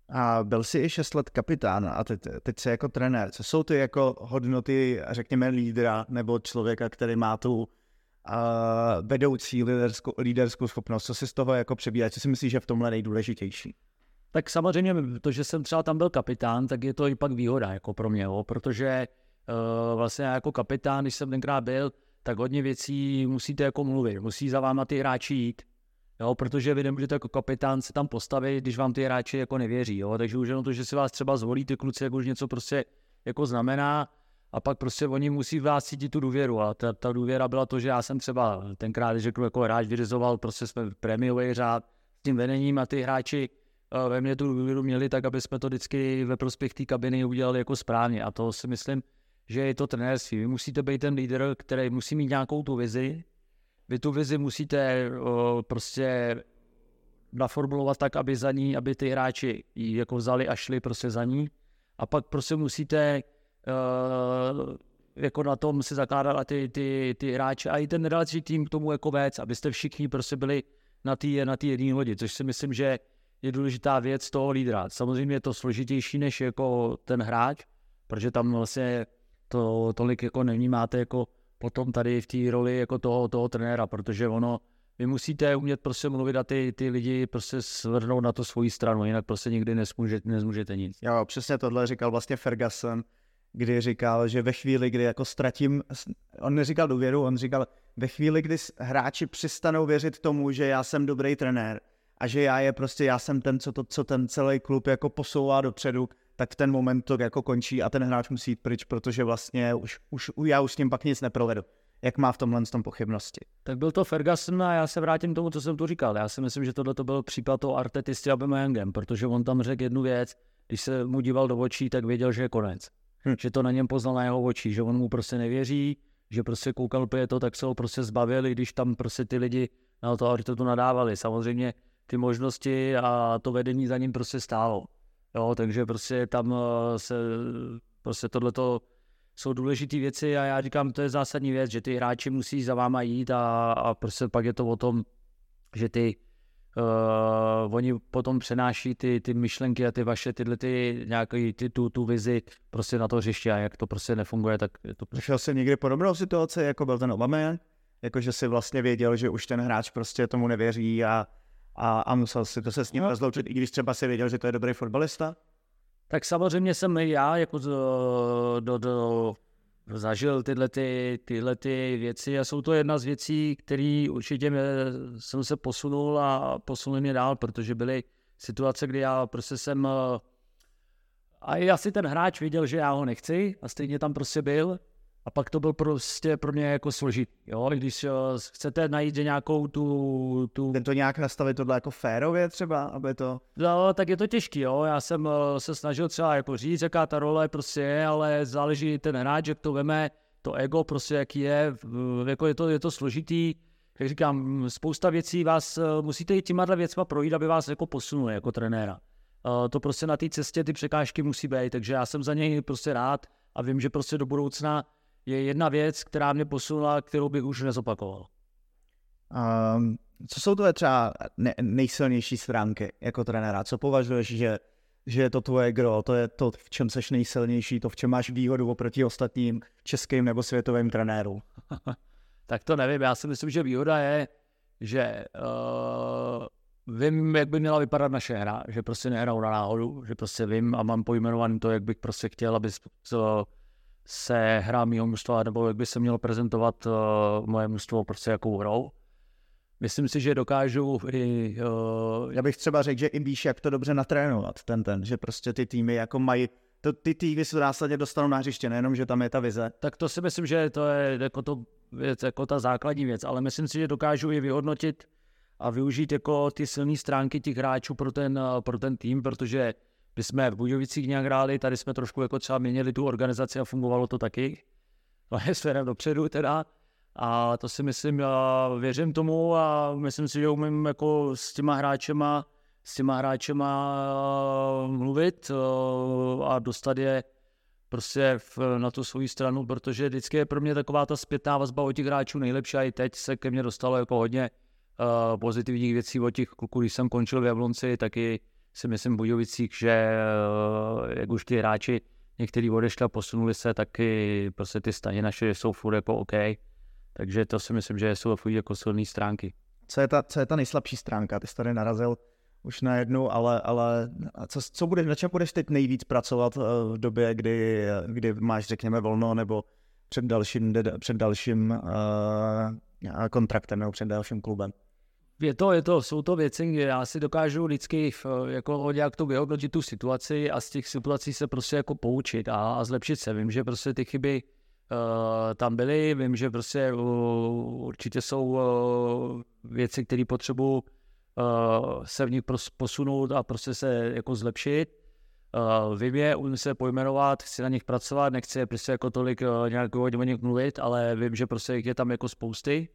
A byl jsi i 6 let kapitán a teď, teď jsi jako trenér. Co jsou ty jako hodnoty, řekněme, lídra nebo člověka, který má tu uh, vedoucí líderskou, líderskou schopnost? Co si z toho jako přebírat? Co si myslíš, že v tomhle nejdůležitější? Tak samozřejmě to, že jsem třeba tam byl kapitán, tak je to i pak výhoda jako pro mě, jo, protože uh, vlastně jako kapitán, když jsem tenkrát byl, tak hodně věcí musíte jako mluvit, musí za váma ty hráči jít, jo, protože vy nemůžete jako kapitán se tam postavit, když vám ty hráči jako nevěří, jo, takže už jenom to, že si vás třeba zvolí ty kluci, jako už něco prostě jako znamená a pak prostě oni musí vás cítit tu důvěru a ta, ta důvěra byla to, že já jsem třeba tenkrát, když řeknu, jako hráč vyřizoval, prostě jsme prémiový řád s tím vedením a ty hráči ve mně tu důvěru měli tak, aby jsme to vždycky ve prospěch té kabiny udělali jako správně a to si myslím, že je to trenérství. Vy musíte být ten lídr, který musí mít nějakou tu vizi, vy tu vizi musíte prostě naformulovat tak, aby za ní, aby ty hráči ji jako vzali a šli prostě za ní. A pak prostě musíte uh, jako na tom si zakládat ty, ty, ty hráče a i ten relační tým k tomu jako věc, abyste všichni prostě byli na té na jedné lodi, což si myslím, že je důležitá věc toho lídra. Samozřejmě je to složitější než jako ten hráč, protože tam vlastně to tolik jako nevnímáte jako potom tady v té roli jako toho, toho trenéra, protože ono, vy musíte umět prostě mluvit a ty, ty lidi prostě svrhnout na to svoji stranu, jinak prostě nikdy nezmůžete, nezmůžete nic. Jo, přesně tohle říkal vlastně Ferguson, kdy říkal, že ve chvíli, kdy jako ztratím, on neříkal důvěru, on říkal, ve chvíli, kdy hráči přestanou věřit tomu, že já jsem dobrý trenér a že já je prostě, já jsem ten, co, to, co ten celý klub jako posouvá dopředu, tak v ten moment to jako končí a ten hráč musí jít pryč, protože vlastně už, už já už s ním pak nic neprovedu. Jak má v tomhle tom pochybnosti? Tak byl to Ferguson a já se vrátím k tomu, co jsem tu říkal. Já si myslím, že tohle to byl případ toho Artety s Aubameyangem, protože on tam řekl jednu věc, když se mu díval do očí, tak věděl, že je konec. Hm. Že to na něm poznal na jeho očí, že on mu prostě nevěří, že prostě koukal je to, tak se ho prostě zbavili, když tam prostě ty lidi na to Artetu nadávali. Samozřejmě ty možnosti a to vedení za ním prostě stálo. Jo, takže prostě tam eh, se, prostě tohleto jsou důležité věci a já říkám, to je zásadní věc, že ty hráči musí za váma jít a, a prostě pak je to o tom, že ty uh, oni potom přenáší ty, ty myšlenky a ty vaše tyhle ty nějaký ty, tu, tu vizi prostě na to hřiště a jak to prostě nefunguje, tak je to... Zašel jsi někdy podobnou situaci, jako byl ten Obama, jako že si vlastně věděl, že už ten hráč prostě tomu nevěří a a, a musel si to se s ním no. rozloučit, i když třeba si věděl, že to je dobrý fotbalista? Tak samozřejmě jsem já jako do, do, do, zažil tyhle, ty, tyhle ty věci a jsou to jedna z věcí, které určitě mě, jsem se posunul a posunul mě dál, protože byly situace, kdy já prostě jsem a i asi ten hráč věděl, že já ho nechci a stejně tam prostě byl a pak to byl prostě pro mě jako složitý, jo, když uh, chcete najít nějakou tu... tu... Jde to nějak nastavit tohle jako férově třeba, aby to... No, tak je to těžký, jo, já jsem uh, se snažil třeba jako říct, jaká ta role prostě je, ale záleží ten hráč, jak to veme, to ego prostě jaký je, jako je to, je to složitý, jak říkám, spousta věcí vás, uh, musíte i těma věcma projít, aby vás jako posunuli jako trenéra. To prostě na té cestě ty překážky musí být, takže já jsem za něj prostě rád a vím, že prostě do budoucna je jedna věc, která mě posunula, kterou bych už nezopakoval. Um, co jsou tvoje třeba ne- nejsilnější stránky jako trenéra? Co považuješ, že, že je to tvoje gro, to je to, v čem seš nejsilnější, to, v čem máš výhodu oproti ostatním českým nebo světovým trenérům? tak to nevím, já si myslím, že výhoda je, že uh, vím, jak by měla vypadat naše hra, že prostě nehraju na náhodu, že prostě vím a mám pojmenovaný to, jak bych prostě chtěl, aby se hra mého mužstva, nebo jak by se mělo prezentovat uh, moje mužstvo prostě jakou hrou. Myslím si, že dokážu i... Uh, Já bych třeba řekl, že i víš, jak to dobře natrénovat, ten ten, že prostě ty týmy jako mají to, ty týmy se následně dostanou na hřiště, nejenom, že tam je ta vize. Tak to si myslím, že to je jako, to věc, jako ta základní věc, ale myslím si, že dokážu i vyhodnotit a využít jako ty silné stránky těch hráčů pro ten, pro ten tým, protože my jsme v Budějovicích nějak hráli, tady jsme trošku jako třeba měnili tu organizaci a fungovalo to taky. No je směrem dopředu teda. A to si myslím, já věřím tomu a myslím si, že umím jako s těma hráčema, s těma hráčema mluvit a a dostat je prostě na tu svou stranu, protože vždycky je pro mě taková ta zpětná vazba od těch hráčů nejlepší a i teď se ke mně dostalo jako hodně uh, pozitivních věcí od těch kluků, když jsem končil v Jablonci, taky si myslím v Budějovicích, že uh, jak už ty hráči některý odešli a posunuli se, taky prostě ty stahy naše jsou furt jako OK. Takže to si myslím, že jsou furt jako silné stránky. Co je, ta, co je ta nejslabší stránka? Ty jsi tady narazil už na jednu, ale, ale co, co bude, na čem budeš teď nejvíc pracovat eh, v době, kdy, kdy máš, řekněme, volno, nebo před dalším, před dalším uh, kontraktem nebo před dalším klubem? Je to, je to, jsou to věci, kde já si dokážu vždycky jako nějak to vyhodnotit tu situaci a z těch situací se prostě jako poučit a, a zlepšit se. Vím, že prostě ty chyby uh, tam byly, vím, že prostě uh, určitě jsou uh, věci, které potřebuji uh, se v nich posunout a prostě se jako zlepšit. Uh, vím je, umím se pojmenovat, chci na nich pracovat, nechci prostě jako tolik uh, nějak o nich mluvit, ale vím, že prostě je tam jako spousty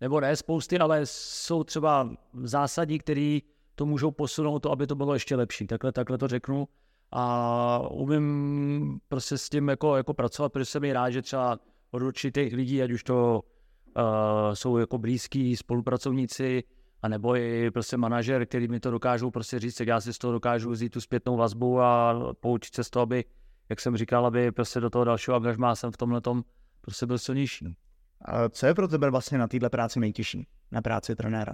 nebo ne spousty, ale jsou třeba zásadní, které to můžou posunout to, aby to bylo ještě lepší. Takhle, takhle to řeknu. A umím prostě s tím jako, jako pracovat, protože jsem i rád, že třeba od určitých lidí, ať už to uh, jsou jako blízký spolupracovníci, a nebo i prostě manažer, který mi to dokážou prostě říct, jak já si z toho dokážu vzít tu zpětnou vazbu a poučit se z toho, aby, jak jsem říkal, aby prostě do toho dalšího angažmá jsem v tomhle tom prostě byl silnější. Co je pro tebe vlastně na této práci nejtěžší, na práci trenéra?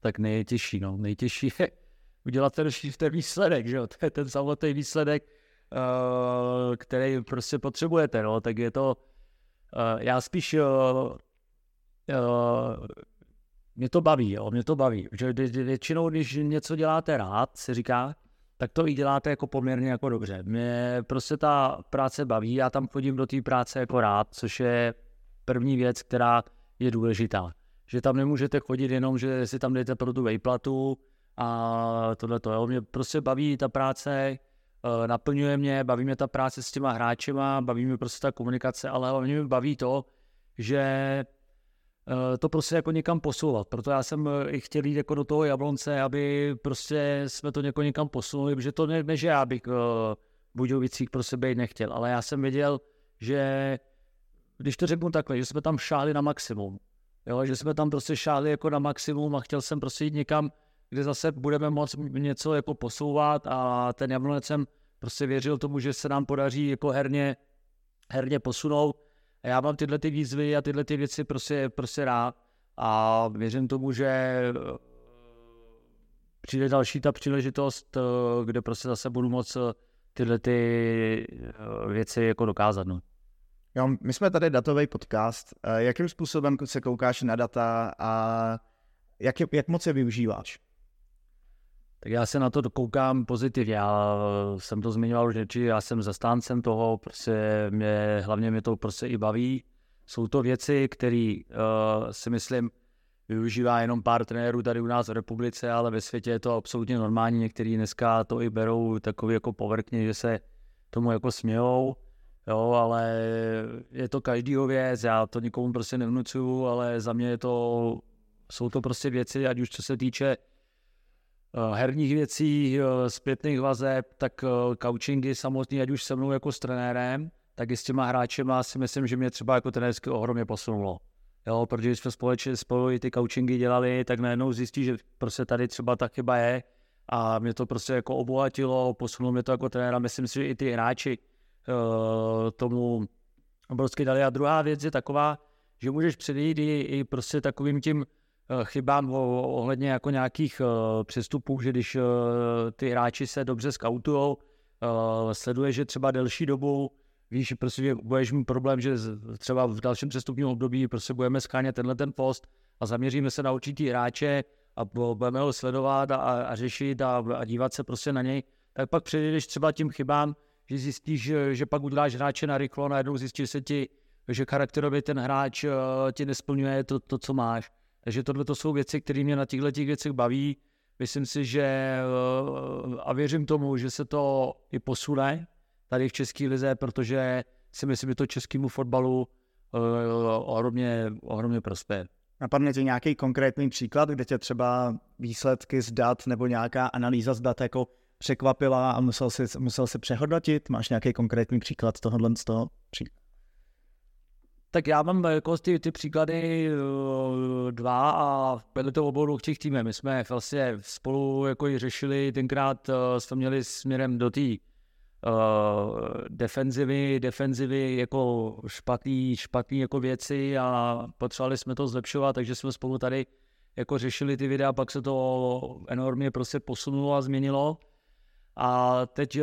Tak nejtěžší, no. Nejtěžší je udělat ten, ten výsledek, že jo. To je ten samotný výsledek, uh, který prostě potřebujete, no. Tak je to, uh, já spíš, uh, mě to baví, jo, mě to baví. Že většinou, když něco děláte rád, se říká, tak to i děláte jako poměrně jako dobře. Mě prostě ta práce baví, já tam chodím do té práce jako rád, což je první věc, která je důležitá. Že tam nemůžete chodit jenom, že si tam jdete pro tu vejplatu a tohle to. Mě prostě baví ta práce, eh, naplňuje mě, baví mě ta práce s těma hráčema, baví mě prostě ta komunikace, ale hlavně mě baví to, že eh, to prostě jako někam posouvat. Proto já jsem eh, i chtěl jít jako do toho Jablonce, aby prostě jsme to něko někam posunuli, protože to ne, ne že já bych v Budějovicích prostě být nechtěl, ale já jsem věděl, že když to řeknu takhle, že jsme tam šáli na maximum. Jo, že jsme tam prostě šáli jako na maximum a chtěl jsem prostě jít někam, kde zase budeme moct něco jako posouvat a ten Jablonec jsem prostě věřil tomu, že se nám podaří jako herně, herně posunout. A já mám tyhle ty výzvy a tyhle ty věci prostě, prostě rád a věřím tomu, že eh, přijde další ta příležitost, eh, kde prostě zase budu moct eh, tyhle ty věci jako dokázat. No. Jo, my jsme tady datový podcast. Eh, jakým způsobem se koukáš na data a jak, je, jak moc je využíváš? Tak já se na to koukám pozitivně. Já jsem to zmiňoval už že já jsem zastáncem toho, prostě mě, hlavně mě to prostě i baví. Jsou to věci, které uh, si myslím, využívá jenom pár trenérů tady u nás v republice, ale ve světě je to absolutně normální. Někteří dneska to i berou takový jako povrchně, že se tomu jako smějou jo, ale je to každýho věc, já to nikomu prostě nevnucuju, ale za mě je to, jsou to prostě věci, ať už co se týče uh, herních věcí, uh, zpětných vazeb, tak uh, coachingy samotný, ať už se mnou jako s trenérem, tak i s těma hráčema si myslím, že mě třeba jako trenérsky ohromně posunulo. Jo, protože jsme společně spolu i ty coachingy dělali, tak najednou zjistí, že prostě tady třeba ta chyba je a mě to prostě jako obohatilo, posunulo mě to jako trenéra. Myslím si, že i ty hráči, tomu obrovsky dali. A druhá věc je taková, že můžeš předejít i, i prostě takovým tím uh, chybám ohledně jako nějakých uh, přestupů, že když ty hráči se dobře skautujou, sleduje, že třeba delší dobu víš, prostě budeš mít problém, že třeba v dalším přestupním období prostě budeme schánět tenhle ten post a zaměříme se na určitý hráče a budeme ho sledovat a, a řešit a, a dívat se prostě na něj, tak pak přejdeš třeba tím chybám, že zjistíš, že, že pak uděláš hráče na rychlo, najednou zjistíš se ti, že charakterově ten hráč uh, ti nesplňuje to, to, co máš. Takže tohle to jsou věci, které mě na těchto těch věcech baví. Myslím si, že uh, a věřím tomu, že se to i posune tady v České lize, protože si myslím, že to českému fotbalu uh, ohromně, ohromně prospěje. Napadne ti nějaký konkrétní příklad, kde tě třeba výsledky z dat nebo nějaká analýza z dat jako překvapila a musel si, musel si přehodnotit? Máš nějaký konkrétní příklad tohohle z toho? Tak já mám jako ty, ty příklady uh, dva a byly to obou těch týmů. My jsme vlastně spolu jako i řešili, tenkrát uh, jsme měli směrem do té uh, defenzivy, defenzivy jako špatný, špatný jako věci a potřebovali jsme to zlepšovat, takže jsme spolu tady jako řešili ty videa, pak se to enormně prostě posunulo a změnilo. A teď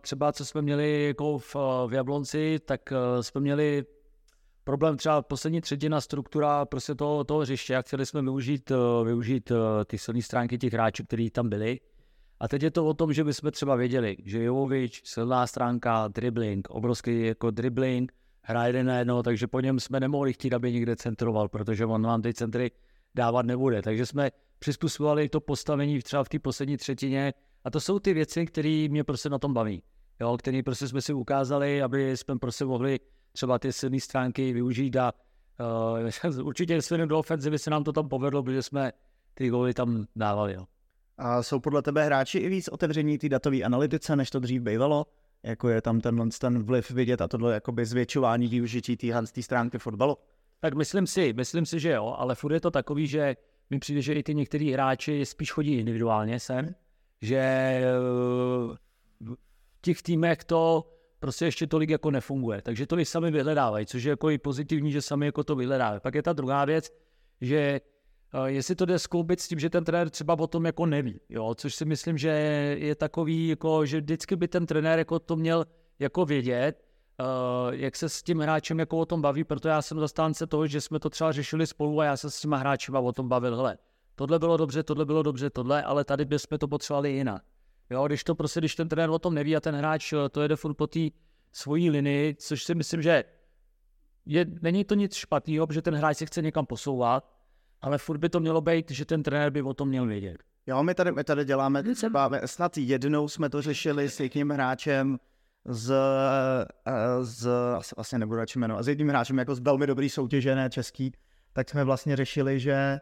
třeba, co jsme měli jako v, v Jablonci, tak jsme měli problém třeba poslední třetina struktura prostě toho, toho hřiště a chtěli jsme využít, využít ty silné stránky těch hráčů, kteří tam byli. A teď je to o tom, že bychom třeba věděli, že Jovovič, silná stránka, dribbling, obrovský jako dribbling, hraje jeden na jedno, takže po něm jsme nemohli chtít, aby někde centroval, protože on vám ty centry dávat nebude. Takže jsme přizpůsobovali to postavení třeba v té poslední třetině a to jsou ty věci, které mě prostě na tom baví. Jo, které prostě jsme si ukázali, aby jsme prostě mohli třeba ty silné stránky využít a uh, určitě směrem do ofenzivy se nám to tam povedlo, protože jsme ty góly tam dávali. Jo. A jsou podle tebe hráči i víc otevření té datové analytice, než to dřív bývalo? Jako je tam tenhle ten vliv vidět a tohle jakoby zvětšování využití té stránky fotbalu? Tak myslím si, myslím si, že jo, ale furt je to takový, že mi přijde, že i ty některý hráči spíš chodí individuálně sem, že eh, v těch týmech to prostě ještě tolik jako nefunguje. Takže to i sami vyhledávají, což je jako i pozitivní, že sami jako to vyhledávají. Pak je ta druhá věc, že uh, jestli to jde skloubit s tím, že ten trenér třeba o tom jako neví, jo, což si myslím, že je takový, jako, že vždycky by ten trenér jako to měl jako vědět, uh, jak se s tím hráčem jako o tom baví, protože já jsem zastánce toho, že jsme to třeba řešili spolu a já se s těma hráči o tom bavil, hele, tohle bylo dobře, tohle bylo dobře, tohle, ale tady bychom to potřebovali jinak. Jo, když to prostě, když ten trenér o tom neví a ten hráč eh, to jede furt po té svojí linii, což si myslím, že je, není to nic špatného, protože ten hráč se chce někam posouvat, ale furt by to mělo být, že ten trenér by o tom měl vědět. Jo, my tady, my tady děláme třeba, snad jednou jsme to řešili s jedním hráčem z, eh, z asi vlastně nebudu radši jmenovat, s jedním hráčem jako z velmi dobrý soutěže, ne český, tak jsme vlastně řešili, že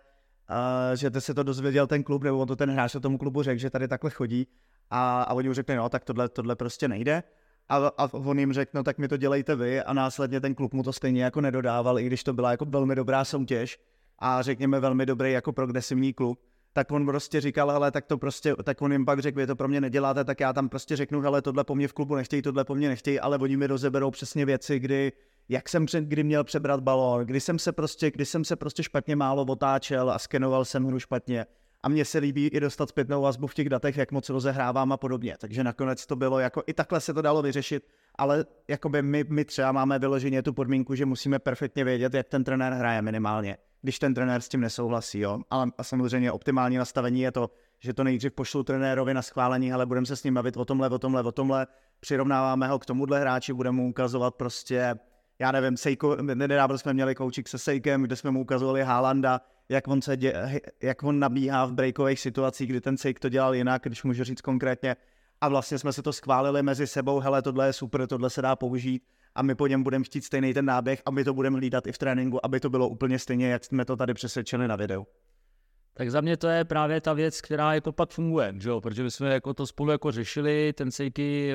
uh, že se to dozvěděl ten klub, nebo on to ten hráč tomu klubu řekl, že tady takhle chodí. A, a oni mu řekli, no tak tohle, tohle prostě nejde. A, a on jim řekl, no tak mi to dělejte vy. A následně ten klub mu to stejně jako nedodával, i když to byla jako velmi dobrá soutěž. A řekněme velmi dobrý jako progresivní klub, tak on prostě říkal, hele, tak to prostě, tak on jim pak řekl, vy to pro mě neděláte, tak já tam prostě řeknu, hele, tohle po mně v klubu nechtějí, tohle po mně nechtějí, ale oni mi rozeberou přesně věci, kdy, jak jsem před, kdy měl přebrat balón, kdy jsem se prostě, kdy jsem se prostě špatně málo otáčel a skenoval jsem hru špatně a mně se líbí i dostat zpětnou vazbu v těch datech, jak moc rozehrávám a podobně. Takže nakonec to bylo jako, i takhle se to dalo vyřešit, ale jakoby my, my třeba máme vyloženě tu podmínku, že musíme perfektně vědět, jak ten trenér hraje minimálně, když ten trenér s tím nesouhlasí, jo. Ale a samozřejmě optimální nastavení je to, že to nejdřív pošlu trenérovi na schválení, ale budeme se s ním bavit o tomhle, o tomhle, o tomhle, přirovnáváme ho k tomuhle hráči, budeme mu ukazovat prostě, já nevím, Sejko, nedávno jsme měli koučik se Sejkem, kde jsme mu ukazovali Haalanda, jak on, se dě, jak on nabíhá v breakových situacích, kdy ten Sejk to dělal jinak, když můžu říct konkrétně. A vlastně jsme se to schválili mezi sebou, hele, tohle je super, tohle se dá použít a my po něm budeme chtít stejný ten náběh a my to budeme hlídat i v tréninku, aby to bylo úplně stejně, jak jsme to tady přesvědčili na videu. Tak za mě to je právě ta věc, která jako pak funguje, že jo? protože my jsme jako to spolu jako řešili, ten Sejky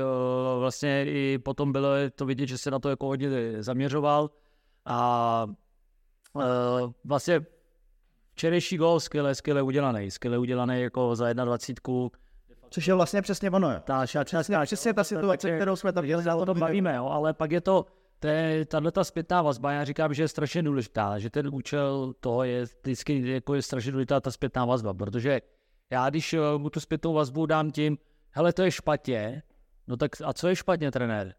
vlastně i potom bylo to vidět, že se na to jako hodně zaměřoval a vlastně včerejší gol skvěle, skvěle udělaný, skvěle udělaný jako za 21. Což je vlastně přesně ono. Ta přesně, přesně ta situace, kterou jsme tam dělali. To bavíme, jo, ale pak je to, tahle ta zpětná vazba, já říkám, že je strašně důležitá, že ten účel toho je vždycky jako je strašně důležitá ta zpětná vazba, protože já když eh, mu tu zpětnou vazbu dám tím, hele, to je špatně, no tak a co je špatně, trenér?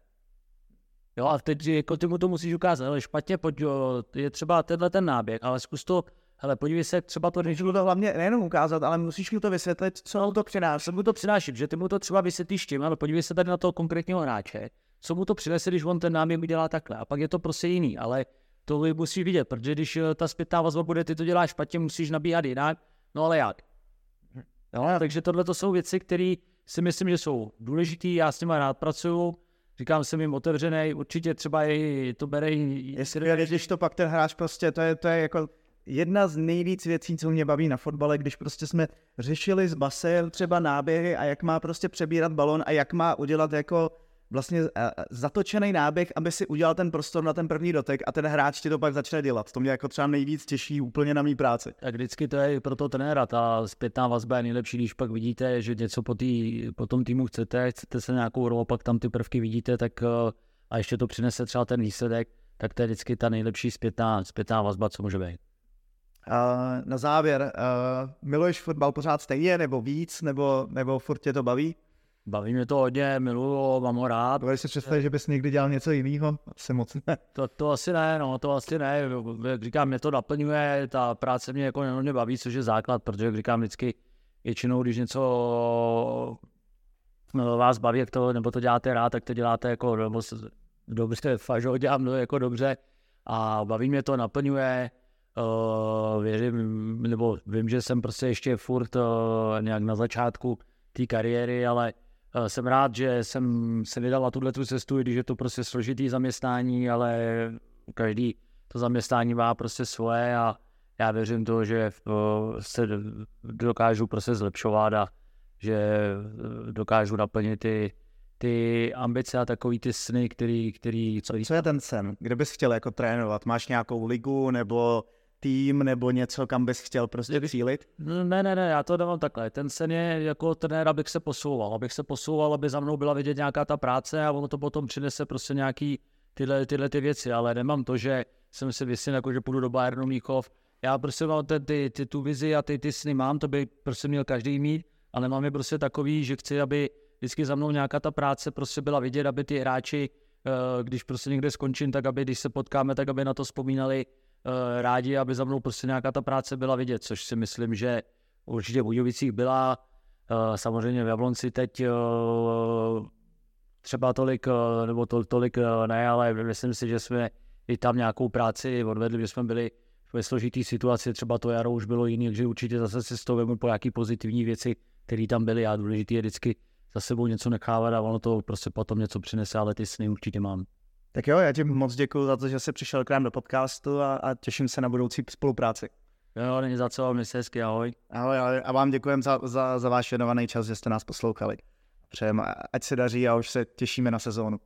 Jo, a teď jako ty mu to musíš ukázat, ale špatně, pojď, jo, je třeba tenhle ten náběh, ale zkus to hele, podívej se, třeba to Můžu to hlavně nejenom ukázat, ale musíš mi to vysvětlit, co mu to přináší. Co mu to přináší, že ty mu to třeba vysvětlíš tím, ale podívej se tady na toho konkrétního hráče, co mu to přinese, když on ten náběh udělá takhle. A pak je to prostě jiný, ale to musíš vidět, protože když eh, ta zpětná vazba bude, ty to děláš špatně, musíš nabíhat jinak, no ale jak? No, takže tohle to jsou věci, které si myslím, že jsou důležité, já s nimi rád pracuju, říkám, jsem jim otevřený, určitě třeba i to bere. Jestli, když to pak ten hráč prostě, to je, to je jako jedna z nejvíc věcí, co mě baví na fotbale, když prostě jsme řešili s Basel třeba náběhy a jak má prostě přebírat balon a jak má udělat jako vlastně eh, zatočený náběh, aby si udělal ten prostor na ten první dotek a ten hráč ti to pak začne dělat. To mě jako třeba nejvíc těší úplně na mý práci. Tak vždycky to je pro to trenéra, ta zpětná vazba je nejlepší, když pak vidíte, že něco po, tý, po tom týmu chcete, chcete se nějakou rolu, pak tam ty prvky vidíte, tak eh, a ještě to přinese třeba ten výsledek, tak to je vždycky ta nejlepší zpětná, zpětná vazba, co může být. Uh, na závěr, uh, miluješ fotbal pořád stejně, nebo víc, nebo, nebo furt tě to baví? Baví mě to hodně, miluju, mám ho rád. Dovedeš si představit, že bys někdy dělal něco jiného? Asi moc ne. To, to asi ne, no, to asi ne. Jak říkám, mě to naplňuje, ta práce mě jako mě baví, což je základ, protože jak říkám vždycky, většinou, když něco no, vás baví, jak to, nebo to děláte rád, tak to děláte jako nebo dobře, fakt, že ho dělám no, jako dobře a baví mě to, naplňuje, uh, věřím, nebo vím, že jsem prostě ještě furt uh, nějak na začátku té kariéry, ale uh, jsem rád, že jsem se vydal na tuhle cestu, i když je to prostě složitý zaměstnání, ale každý to zaměstnání má prostě svoje a já věřím to, že se dokážu prostě zlepšovat a že dokážu naplnit ty, ty ambice a takový ty sny, který, který co... Co je ten sen? Kde bys chtěl jako trénovat? Máš nějakou ligu nebo tým nebo něco, kam bys chtěl prostě cílit? Ne, ne, ne, já to dávám takhle. Ten sen je jako trenér, abych se posouval, abych se posouval, aby za mnou byla vidět nějaká ta práce a ono to potom přinese prostě nějaký tyhle, tyhle ty věci, ale nemám to, že jsem si vysyn, jako že půjdu do Bayernu Míchov. Já prostě mám ty, ty, ty, tu vizi a ty, ty sny mám, to by prostě měl každý mít, ale mám je prostě takový, že chci, aby vždycky za mnou nějaká ta práce prostě byla vidět, aby ty hráči, eh, když prostě někde skončím, tak aby když se potkáme, tak aby na to vzpomínali rádi, aby za mnou prostě nějaká ta práce byla vidět, což si myslím, že určitě v Budějovicích byla. Eh, samozřejmě v Jablonci teď třeba tolik, nebo to, tolik ne, ale myslím si, že jsme i tam nějakou práci odvedli, že jsme byli ve složitý situaci, třeba to jaro už bylo jiný, takže určitě zase se z toho po nějaký pozitivní věci, které tam byly a důležité je vždycky za sebou něco nechávat a ono to prostě potom něco přinese, ale ty sny určitě mám. Tak jo, já ti moc děkuji za to, že jsi přišel k nám do podcastu a, a těším se na budoucí spolupráci. Jo, není za co, mějte hezky, ahoj. Ahoj, ahoj a vám děkujeme za, za, za váš věnovaný čas, že jste nás poslouchali. Přejeme, ať se daří a už se těšíme na sezónu.